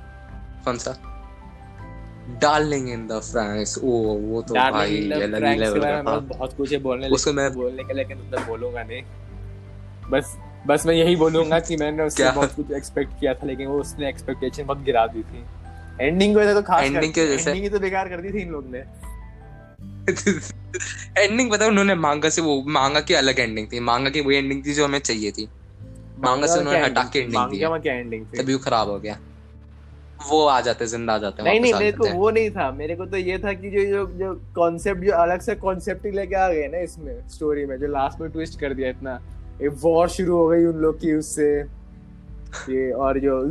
कौन सा? डार्लिंग इन द फ्रैंक्स ओ वो तो भाई अलग ही लेवल का मैं बहुत कुछ है बोलने उसको मैं- बोलने के लेकिन उतना बोलूँगा नहीं। बस बस मैं यही बोलूँगा कि मैंने उससे बहुत कुछ एक्सपेक्ट किया था लेकिन वो उसने एक्सपेक्टेशन बहुत गिरा दी थी। एंडिंग को तो खास Ending की वजह से- एंडिंग ही तो बेकार कर दी थी इन लोग ने। एंडिंग पता उन्होंने मांगा से वो मांगा की अलग एंडिंग थी। मांगा की वही एंडिंग थी जो हमें चाहिए थी। मांगा से उन्होंने हटा के ending दी एंडिंग थी? तभी वो खराब हो गया। वो आ जाते ज़िंदा आ जाते नहीं नहीं मेरे को वो नहीं था। मेरे को तो ये था कि जो जो जो कॉन्सेप्ट जो अलग से कॉन्सेप्ट ही लेके आ गए ना इसमें स्टोरी में जो लास्ट में ट्विस्ट कर दिया इतना। वॉर शुरू हो गई उन लोग की उससे। ये और जो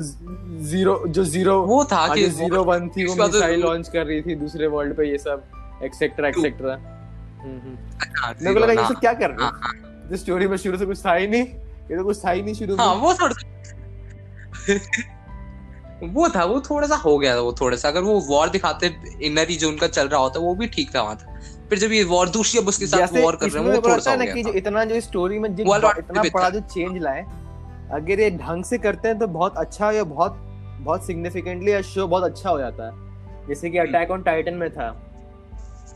ज़ीरो जो ज़ीरो वो था कि ज़ीरो वन थी वो मिसाइल लॉन्च कर रही थी दूसरे वर्ल्ड पे ये सब। एक्सेट्रा एक्सेट्रा हाँ, मेरे को लगा ये हाँ, सब क्या कर रहे हाँ, हैं जो स्टोरी में शुरू से कुछ था ही नहीं। ये तो कुछ था ही नहीं शुरू हाँ में। वो थोड़ा वो था वो थोड़ा सा हो गया था वो थोड़ा सा। अगर वो वॉर दिखाते इनर ही जो उनका चल रहा होता वो भी ठीक था वहाँ था। फिर जब ये वॉर दूसरी अब उसके साथ वॉर कर रहे हैं वो थोड़ा सा हो ना गया कि इतना जो स्टोरी में जिन इतना बड़ा जो चेंज लाए अगर ये ढंग से करते हैं तो बहुत अच्छा या बहुत बहुत सिग्निफिकेंटली शो बहुत अच्छा हो जाता है। जैसे कि अटैक ऑन टाइटन में था।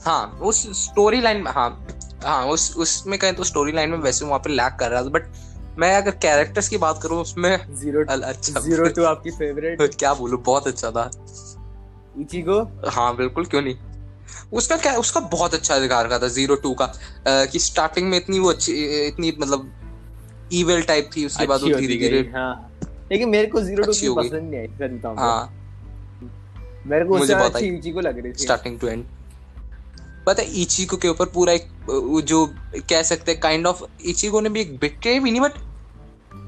हाँ उस स्टोरी लाइन में हाँ हाँ उस उसमें कहें तो स्टोरी लाइन में वैसे वहाँ पे लैक कर रहा था बट मैं अगर कैरेक्टर्स की बात करूँ उसमें ज़ीरो अच्छा ज़ीरो टू आपकी फेवरेट क्या बोलूँ बहुत अच्छा था। इचिगो हाँ बिल्कुल क्यों नहीं? उसका क्या उसका बहुत अच्छा दिखा रखा था ज़ीरो टू का। अ, कि स्टार्टिंग में इतनी वो अच्छी इतनी मतलब ईवेल टाइप थी उसके बाद वो धीरे धीरे हाँ। लेकिन मेरे को ज़ीरो टू पसंद नहीं आई तो। हाँ। मेरे को मुझे बहुत अच्छी। इचिगो लग रही थी। स्टार्टिंग टू एंड पता है इचिको के ऊपर पूरा एक जो कह सकते हैं काइंड ऑफ़ इचिको ने भी एक बिट्रे भी नहीं बट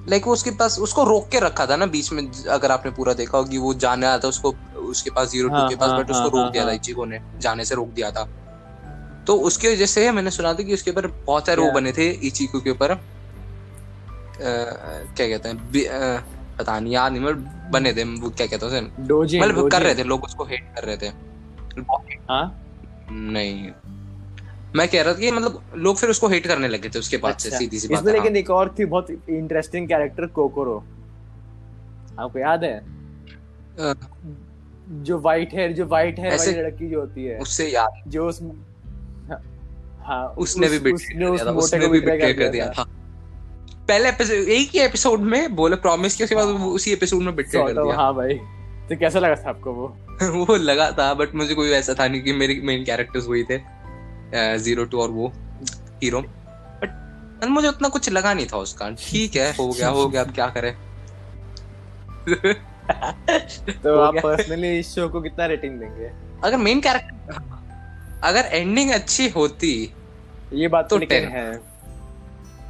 लाइक वो उसके पास उसको रोक के रखा था ना बीच में अगर आपने पूरा देखा होगी वो जाने आया था उसको उसके पास ज़ीरो टू हाँ, के पास हाँ, बट उसको हाँ, रोक हाँ, दिया था हाँ। इचिको ने जाने से रोक दिया था। तो उसकी वजह से मैंने सुना था कि उसके ऊपर बहुत सारे वो बने थे इचिको के ऊपर। क्या कहते हैं पता नहीं याद नहीं मतलब बने थे वो क्या कहते हैं मतलब कर रहे थे लोग उसको हेट कर रहे थे। हाँ? नहीं। मैं कह रहा था कि मतलब लोग फिर उसको हेट करने लगे थे उसके बाद अच्छा। से। सीधी सी बात इसमें है, लेकिन एक और थी बहुत इंटरेस्टिंग कैरेक्टर कोकोरो आपको याद है? हाँ। जो वाइट हेयर जो वाइट हेयर वाली लड़की जो होती है। उससे याद। जो उस हाँ उसने उस- भी बिट्रे उसने उस मोटे को भी बिट्रे कर दिया था। पहले एपिसोड एक ही एपिसोड में बोले प्रॉमिस किया उसके बाद उसी एपिसोड में बिट्रे कर दिया। हाँ भाई। तो कैसा लगा था आपको वो? वो लगा था बट मुझे कोई ऐसा था नहीं कि मेरे मेन कैरेक्टर्स वही थे ज़ीरो टू और वो हीरो बट मुझे उतना कुछ लगा नहीं था उसका। ठीक है हो गया हो गया अब क्या करें? तो आप पर्सनली इस शो को कितना रेटिंग देंगे? अगर मेन कैरेक्टर अगर एंडिंग अच्छी होती ये बात तो तो लेकिन 10 है।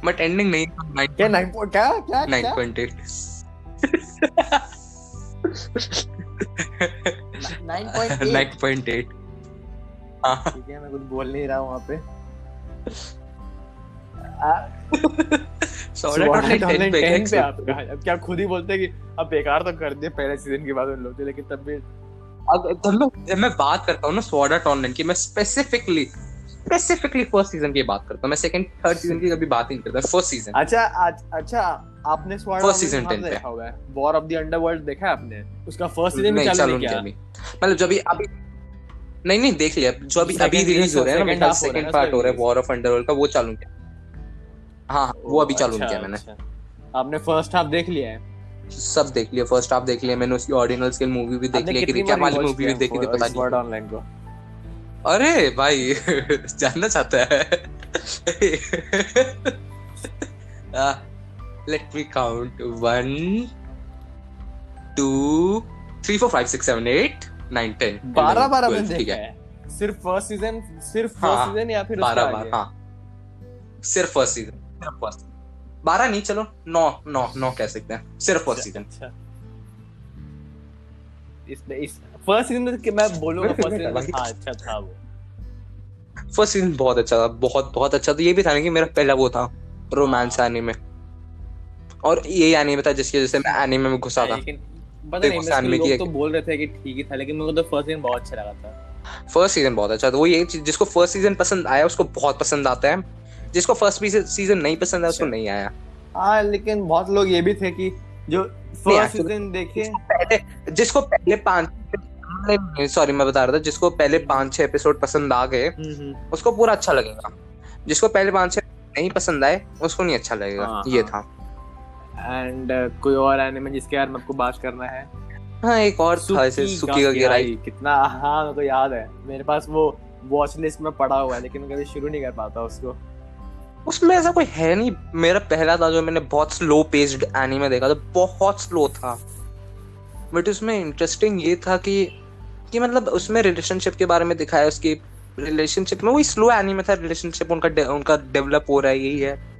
बट एंडिंग नहीं तो क्या नाइन क्या क्या nine point eight nine point eight हाँ। ठीक है मैं कुछ बोल नहीं रहा हूँ वहाँ पे। आ, sorry Sword Art ten Online पे 10 पे आप कहा अब क्या खुद ही बोलते हैं कि अब बेकार तो कर दिया पहले सीज़न के बाद उन लोग थे लेकिन तब भी अब जब मैं जब मैं बात करता हूँ ना स्वाडा ऑनलाइन की। मैं स्पेसिफिकली स्पेसिफिकली फ़र्स्ट सीज़न की बात करता हूँ। मैं सेकंड थर्ड सीज़न की कभी बात ही नहीं करता फ़र्स्ट सीज़न अच्छा आज अच्छा आपने First season 10 पे। वॉर ऑफ़ द अंडरवर्ल्ड देखा है आपने? उसका फ़र्स्ट सीज़न नहीं चालू नहीं किया। मतलब जो अभी नहीं नहीं देख लिया। जो अभी अभी रिलीज़ हो रहा है ना सेकंड पार्ट हो रहा है वॉर ऑफ़ अंडरवर्ल्ड का वो चालू किया। हाँ हाँ, वो अभी चालू अच्छा, किया मैंने। अच्छा। आपने फ़र्स्ट हाफ़ देख लिया है? सब देख लिया फ़र्स्ट हाफ़ देख लिया मैंने उसकी ऑर्डिनल स्केल मूवी भी देख लिया कि क्या वाली मूवी भी देखी थी पता नहीं। ऑनलाइन को? अरे भाई जानना चाहता है। Let me count one two three four five six seven eight nine ten बारह बार आपने ठीक है। सिर्फ़ फ़र्स्ट सीज़न सिर्फ़ फ़र्स्ट हाँ, सीज़न या फिर बारह बार हाँ। सिर्फ़ फ़र्स्ट सीज़न सिर्फ़ फ़र्स्ट बारह नहीं चलो नौ नौ नौ कह सकते हैं। सिर्फ़ फ़र्स्ट सीज़न अच्छा। इसमें इस फ़र्स्ट सीज़न में कि मैं बोलूँगा फ़र्स्ट सीज़न है हाँ अच्छा था वो। फ़र्स्ट सीज़न बहुत अच्छा था बहुत बहुत अच्छा था। ये भी था ना कि मेरा पहला वो था रोमांस एनीमे और ये एनीमे था जिसकी वजह से मैं एनीमे में घुसा था। लेकिन पता नहीं लोग तो बोल रहे थे कि ठीक ही था लेकिन मेरे को तो फ़र्स्ट सीज़न बहुत अच्छा लगा था। फ़र्स्ट सीज़न बहुत अच्छा था। वो ये जिसको फ़र्स्ट सीज़न पसंद आया उसको बहुत पसंद आता है। जिसको फ़र्स्ट सीज़न नहीं पसंद आया उसको अच्छा। नहीं आया। हाँ लेकिन बहुत लोग ये भी थे कि जो फ़र्स्ट सीज़न देखे पहले जिसको पहले पाँच सॉरी मैं बता रहा था जिसको पहले पाँच छह एपिसोड पसंद आ गए उसको पूरा अच्छा लगेगा। जिसको पहले पाँच छह नहीं पसंद आए उसको नहीं अच्छा लगेगा हाँ, ये हाँ। था। एंड कोई और एनिमे जिसके यार मैं आपको बात करना है? हाँ एक और था ऐसे सुकी का गिराई। कितना हाँ मेरे को याद है। मेरे पास वो वॉच लिस्ट में पड़ा हुआ है लेकिन मैं कभी शुरू नहीं कर पाता उसको। उसमें ऐसा कोई है नहीं। मेरा पहला था जो मैंने बहुत स्लो पेस्ड एनीमे देखा था बहुत स्लो था। बट उसमें इंटरेस्टिंग ये था कि कि मतलब उसमें रिलेशनशिप के बारे में दिखाया उसकी रिलेशनशिप में वही स्लो एनीमे था रिलेशनशिप उनका डे- उनका डेवलप हो रहा है यही है।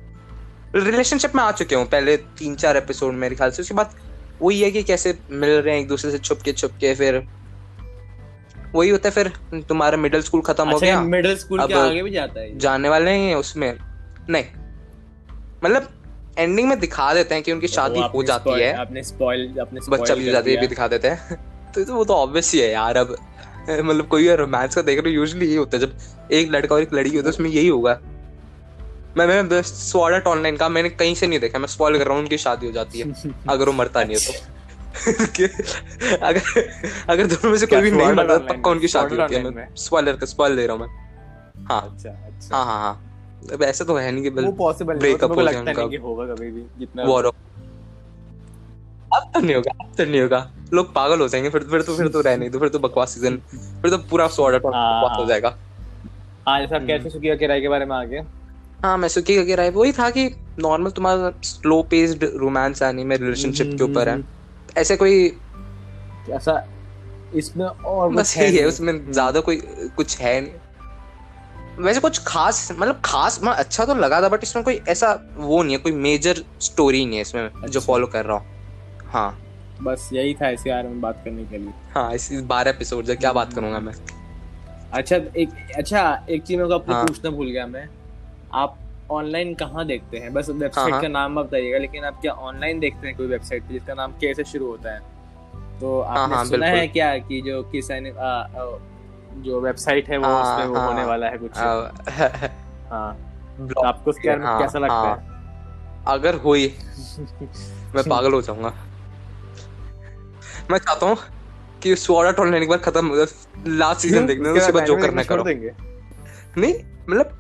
रिलेशनशिप में आ चुके हूँ पहले तीन चार एपिसोड मेरे ख्याल से उसके बाद वही है कि कैसे मिल रहे हैं एक दूसरे से छुप के छुप के फिर वही होता है फिर तुम्हारा मिडिल स्कूल खत्म अच्छा, हो गया। मिडिल स्कूल के अब आगे भी जाता है जाने वाले हैं उसमें। नहीं। मतलब एंडिंग में दिखा देते हैं कि उनकी शादी हो जाती है। आपने स्पॉइल आपने बच्चा भी जाती है भी दिखा देते हैं। तो तो वो तो ऑब्वियस ही है यार अब मतलब कोई रोमांस का देख रहे हो यूजुअली यही होता है जब एक लड़का और एक लड़की होता है उसमें यही होगा। मैं मैं स्वॉर्ड आर्ट ऑनलाइन का मैंने कहीं से नहीं देखा मैं स्पॉइल कर रहा हूँ उनकी शादी हो जाती है अगर वो मरता नहीं है तो। अगर अगर दोनों में से कोई भी नहीं मरता तो पक्का उनकी शादी होती है मैं स्पॉइलर का स्पॉइल दे रहा हूँ मैं। हाँ। अच्छा अच्छा। हाँ हाँ हाँ। अब ऐसे तो है नहीं कि वो पॉसिबल को हो जाए उनका। होगा कभी भी जितना वॉर ऑफ़ अब तो नहीं होगा अब तो नहीं होगा। लोग पागल हो जाएँगे फिर फिर तो फिर तो रह नहीं तो फिर तो बकवास सीज़न फिर तो पूरा सॉर्ट आउट हाँ, बकवास हो हाँ। जाएगा। हाँ जैसे आप कैसे सुकिया किराए के बारे में आगे। हाँ मैं सुखी का है वही था कि नॉर्मल तुम्हारा slow paced romance anime relationship के ऊपर है। ऐसे कोई ऐसा इसमें और बस यही है नहीं। उसमें ज़्यादा कोई कुछ है नहीं। वैसे कुछ खास मतलब खास मैं अच्छा तो लगा था बट इसमें कोई ऐसा वो नहीं है कोई मेजर स्टोरी नहीं है इसमें जो अच्छा। फॉलो कर रहा हूँ। हाँ बस यही था इसी बारे में बात करने के लिए हाँ इस बारह एपिसोड से क्या बात करूँगा मैं अच्छा एक अच्छा एक चीज़ मेरे को अपने हाँ। पूछना भूल गया मैं आप ऑनलाइन कहाँ देखते हैं बस हाँ, वेबसाइट हाँ। का नाम बताइएगा लेकिन आप क्या ऑनलाइन देखते हैं कोई वेबसाइट पे जिसका नाम के से शुरू होता है तो आपने हाँ, सुना। है क्या कि जो किस जो वेबसाइट है वो हाँ, उसमें वो हाँ। होने वाला है कुछ हाँ तो आपको उसके बारे में हाँ, कैसा लगता हाँ। है अगर हुई मैं पागल हो जाऊँगा मैं चाहता हूँ कि स्वॉर्ड आर्ट ऑनलाइन एक बार खत्म लास्ट सीज़न देखने उसके बाद जो करना करो नहीं मतलब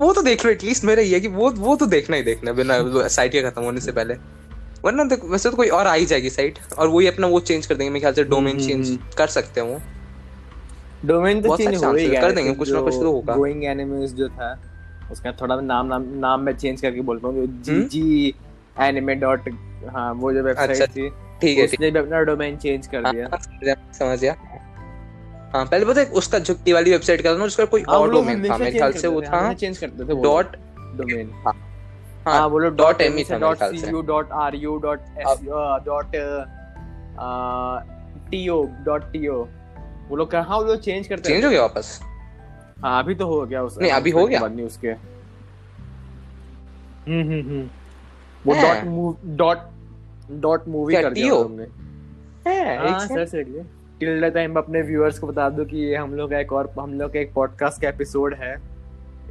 वो तो देख लो एटलीस्ट मेरा ये है कि वो वो तो देखना ही देखना बिना साइट के खत्म होने से पहले वरना देख वैसे तो कोई और आ ही जाएगी साइट और वही अपना वो चेंज कर देंगे मेरे ख्याल से डोमेन हम्म, चेंज हम्म। कर सकते हो डोमेन तो चेंज हो ही गया कर देंगे, कुछ ना कुछ तो होगा। गोइंग एनिमेस जो था उसका थोड़ा नाम नाम नाम मैं चेंज करके बोलता हूँ जी? जी एनिमे डॉट हाँ वो जो अच्छा, वेबसाइट थी ठीक है ठीक उसने भी अपना डोमेन चेंज कर दिया। हाँ, समझ गया, हाँ पहले पता है उसका झुकती वाली वेबसाइट का था ना उसका कोई हाँ, और डोमेन था मेरे ख्याल से वो था चेंज करते थे वो डॉट डोमेन हाँ हाँ dot डॉट एम था dot C. U dot R U dot S dot T O dot T O वो लोग कहाँ वो लोग चेंज करते चेंज हो गया वापस? हाँ अभी तो हो गया उस नहीं, अभी हो गया? बाद नहीं उसके हम्म हम्म हम्म। वो dot move dot dot movie कर दिया है। हाँ लिए टिल द टाइम अपने व्यूअर्स को बता दो कि ये हम लोग का एक और हम लोग का एक पॉडकास्ट का एपिसोड है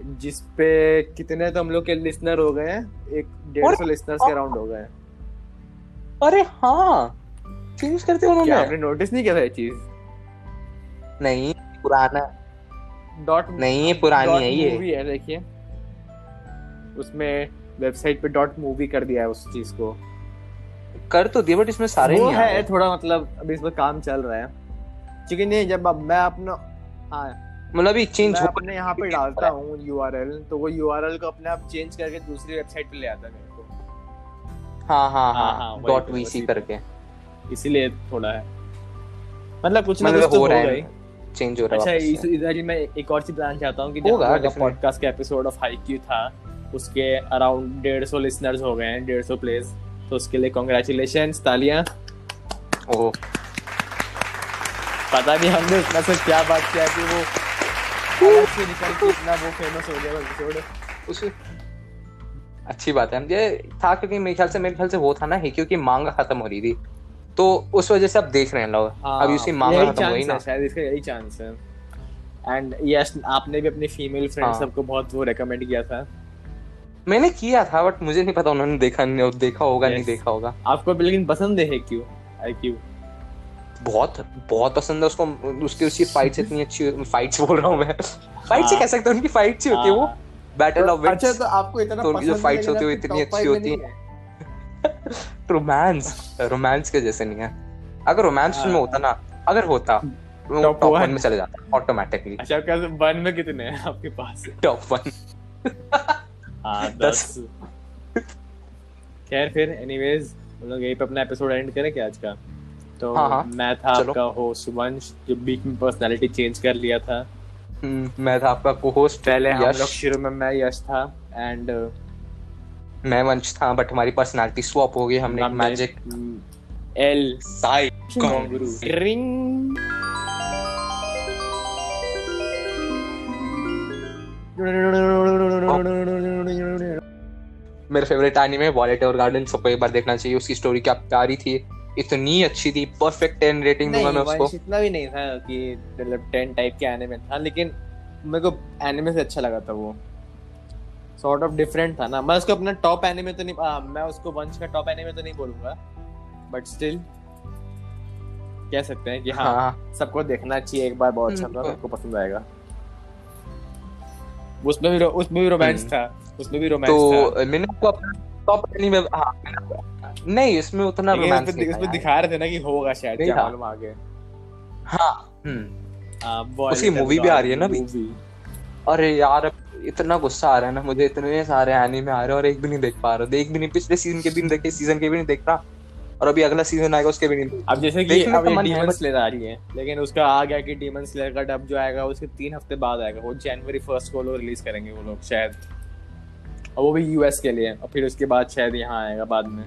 जिस पे कितने तो हम लोग के लिसनर हो गए हैं एक डेढ़ सौ लिसनर्स के अराउंड हो गए अरे हाँ चेंज करते क्या उन्होंने। आपने नोटिस नहीं किया था ये चीज़? नहीं पुराना। डॉट नहीं ये पुरानी है ये। मूवी है देखिए। उसमें वेबसाइट पे डॉट मूवी कर दिया है उस चीज़ को। कर तो दिया बट इसमें सारे वो नहीं है थोड़ा मतलब अभी इस पर काम चल रहा है। क्योंकि नहीं जब अब मैं अपना हाँ। मतलब अभी चेंज हो अपने यहाँ पे डालता हूँ यूआरएल तो वो यूआरएल को अपने आप चेंज करके दूसरी वेबसाइट पे ले आता है मेरे को। हाँ हाँ हाँ, हाँ, हाँ वही डॉट तो, वीसी तो। करके। इसीलिए थोड़ा है। मतलब कुछ ना मतलब कुछ तो हो रहा है। चेंज हो रहा अच्छा है से। इधर ही मैं एक और चीज़ बताना चाहता हूँ कि होगा, जो definitely. पॉडकास्ट का एपिसोड ऑफ़ हाई था उसके अराउंड डेढ़ सौ लिसनर्स हो गए हैं डेढ़ सौ प्लेस तो उसके लिए कॉन्ग्रेचुलेशन तालियाँ पता नहीं हमने उसमें से क्या बात किया कि वो से निकल के इतना वो फ़ेमस हो गया एपिसोड उस अच्छी बात है ये था क्योंकि मेरे ख्याल से मेरे ख्याल से वो था ना ही क्योंकि मांगा खत्म हो रही थी तो उस वजह से अब देख रहे हैं लोग उसकी मांगा खत्म हुई ना शायद इसका यही चांस है एंड यस आपने भी अपनी फीमेल फ्रेंड हाँ। सबको बहुत वो रेकमेंड किया था मैंने किया था बट मुझे नहीं पता उन्होंने देखा नहीं देखा होगा yes. नहीं देखा होगा। आपको लेकिन पसंद है क्यों आई क्यू बहुत बहुत पसंद है उसको उसकी उसकी फाइट्स इतनी अच्छी फाइट्स बोल रहा हूँ मैं। फाइट से हाँ। कह सकते हैं उनकी फाइट से होती है वो। बैटल ऑफ़ विट्स अच्छा तो आपको इतना तो उनकी जो है, होती है, लेकिन इतनी अच्छी होती है। रोमांस रोमांस के जैसे नहीं है। अगर रोमांस हाँ। में होता ना अगर होता टॉप वन में चले जाता ऑटोमेटिकली अच्छा कैसे वन में कितने हैं आपके पास? टॉप वन हाँ दस। खैर फिर एनीवेज हम लोग यहीं पे अपना एपिसोड एंड करें क्या आज का तो हाँ, हाँ। मैं था चलो। आपका होस्ट वंश जो बीच में पर्सनालिटी चेंज कर लिया था मैं था आपका को होस्ट पहले हम लोग यश शुरू में मैं यश था एंड मैं वंश था बट हमारी पर्सनालिटी स्वैप हो गई हमने मैजिक एल साई रिंग मेरा फेवरेट एनीमे वॉलेट और गार्डन सबको एक बार देखना चाहिए। उसकी स्टोरी क्या प्यारी थी इतनी अच्छी थी परफेक्ट टेन रेटिंग दूँगा मैं उसको। इतना भी नहीं था कि मतलब टेन टाइप के एनिमे था लेकिन मेरे को एनिमे से अच्छा लगा था वो। सॉर्ट ऑफ़ डिफरेंट था ना। मैं उसको अपना टॉप एनिमे तो नहीं आ, मैं उसको वंश का टॉप एनिमे तो नहीं बोलूँगा बट स्टिल कह सकते हैं कि हाँ, हाँ। सबको देखना चाहिए एक बार बहुत अच्छा था हम्म। सबको पसंद आएगा। उसमें भी उसमें भी रोमांस हम्म। था। उसमें भी रोमांस था। तो मैंने आपको अपना टॉप एनीमे हाँ नहीं इसमें उतना रोमांस नहीं उसमें था दिखा रहे थे ना कि होगा शायद क्या मालूम आगे। हाँ। हम्म। हाँ, वो उसकी movie भी आ रही है ना अभी? अरे यार इतना गुस्सा आ रहा है ना मुझे इतने सारे एनीमे आ रहे हैं और एक भी नहीं देख पा रहा। एक भी नहीं पिछले सीज़न के भी नहीं देखे सीज़न के भी नहीं देख रहा और अभी अगला सीज़न आएगा उसके भी नहीं अब जैसे कि अब ये डीमन स्लेयर आ रही है लेकिन उसका आ गया कि डीमन स्लेयर का डब जो आएगा उसके तीन हफ़्ते बाद आएगा वो जनवरी फ़र्स्ट को लोग रिलीज़ करेंगे वो लोग शायद। और वो भी यूएस के लिए और फिर उसके बाद शायद यहाँ आएगा बाद में।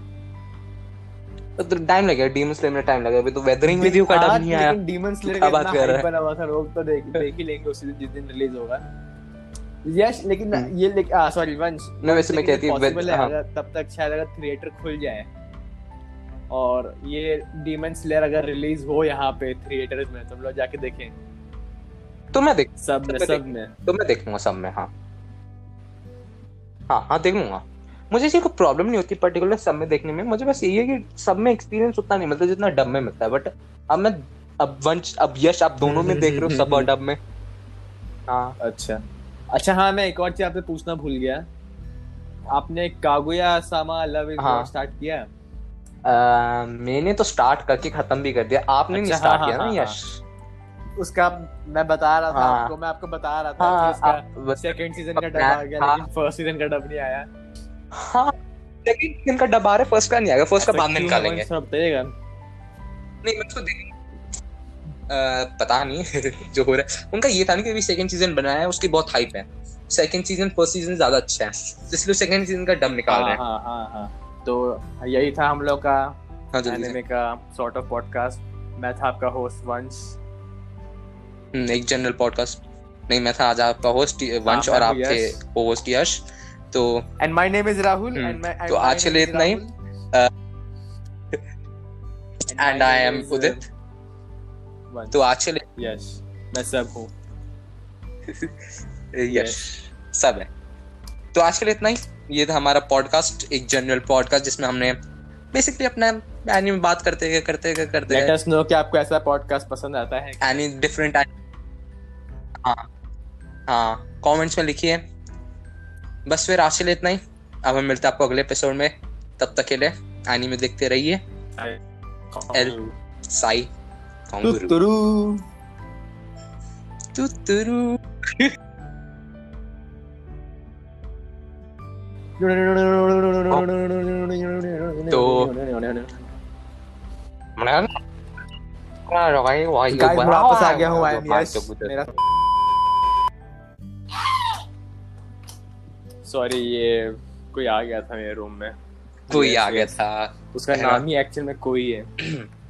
तो टाइम लगेगा डीमन स्लेयर में टाइम लगेगा। अभी तो वेदरिंग विद यू का डब हाँ, नहीं आया। डीमन स्लेयर का बात कर रहा है? बना हुआ था लोग तो देख देख ही लेंगे उसी दिन जिस दिन रिलीज़ होगा। यश लेकिन हम्म। ये सॉरी वंश नहीं, वैसे मैं कहती- है हाँ। तब तक शायद अगर थिएटर खुल जाए और ये डीमन स्लेयर अगर रिलीज़ हो यहाँ पे थिएटर्स में तो लोग जाके देखें। तो मैं देख सब में तो सब में। तो मैं देखूँगा सब में हाँ। हाँ हाँ देखूँगा। मुझे इसी को प्रॉब्लम नहीं होती पर्टिकुलर सब में देखने में। मुझे बस यही है कि सब में एक्सपीरियंस उतना नहीं मिलता जितना डब में मिलता है। बट अब मैं अब वंश अब यश आप दोनों में देख रहे हो सब और डब में। हाँ। अच्छा। अच्छा हाँ मैं एक और चीज़ आपसे पूछना भूल गया। आपने कागुया सामा लव इज़ हाँ। स्टार्ट किया? मैंने तो स्टार्ट करके खत्म भी कर दिया। आपने नहीं अच्छा, स्टार्ट हाँ, किया ना? हाँ, यश उसका मैं बता रहा था हाँ। आपको मैं आपको बता रहा था हाँ कि इसका सेकंड सीज़न का डब हाँ, आ गया हाँ। लेकिन फ़र्स्ट सीज़न का डब नहीं आया। हाँ सेकंड सीज़न का डब आ रहा है फ़र्स्ट का नहीं आएगा फ़र्स्ट का बाद में निकालेंगे। थोड़ा बताइएगा नहीं मैं उसको देख अ, पता नहीं जो हो रहा है। उनका ये था ना कि अभी सेकंड सीज़न बनाया है उसकी बहुत हाइप है। सेकंड सीज़न फ़र्स्ट सीज़न ज़्यादा अच्छा है। इसलिए सेकंड सीज़न का डब निकाल रहे हाँ हैं। हाँ हाँ हाँ। तो यही था हम लोग का हाँ एनिमे का सॉर्ट ऑफ़ पॉडकास्ट मैं था आपका होस्ट वंश। हम्म, एक जनरल पॉडकास्ट नहीं मैं था आज आपका होस्ट वंश और हूँ आपके होस्ट यश। तो and my name is Rahul and मैं तो आज के लिए इतना ही। And I am uh, Udit तो आज के लिए यश मैं सब हूँ। यश। सब है। तो आज के लिए इतना ही। ये था हमारा पॉडकास्ट एक जनरल पॉडकास्ट जिसमें हमने बेसिकली अपना एनिमे बात करते गए करते गए करते लेट अस नो कि आपको ऐसा पॉडकास्ट पसंद आता है एनी डिफरेंट हाँ हाँ कमेंट्स में लिखिए। बस फिर आज के लिए इतना ही। अब हम मिलते हैं आपको अगले एपिसोड में। तब तक के लिए एनिमे देखते रहिए। El Psy Kongroo tuturu tuturu guys मैं वापस आ गया हूँ आई एम यश मेरा सॉरी ये कोई आ गया था मेरे रूम में। कोई आ गया था। उसका नाम ही एक्चुअल में कोई है।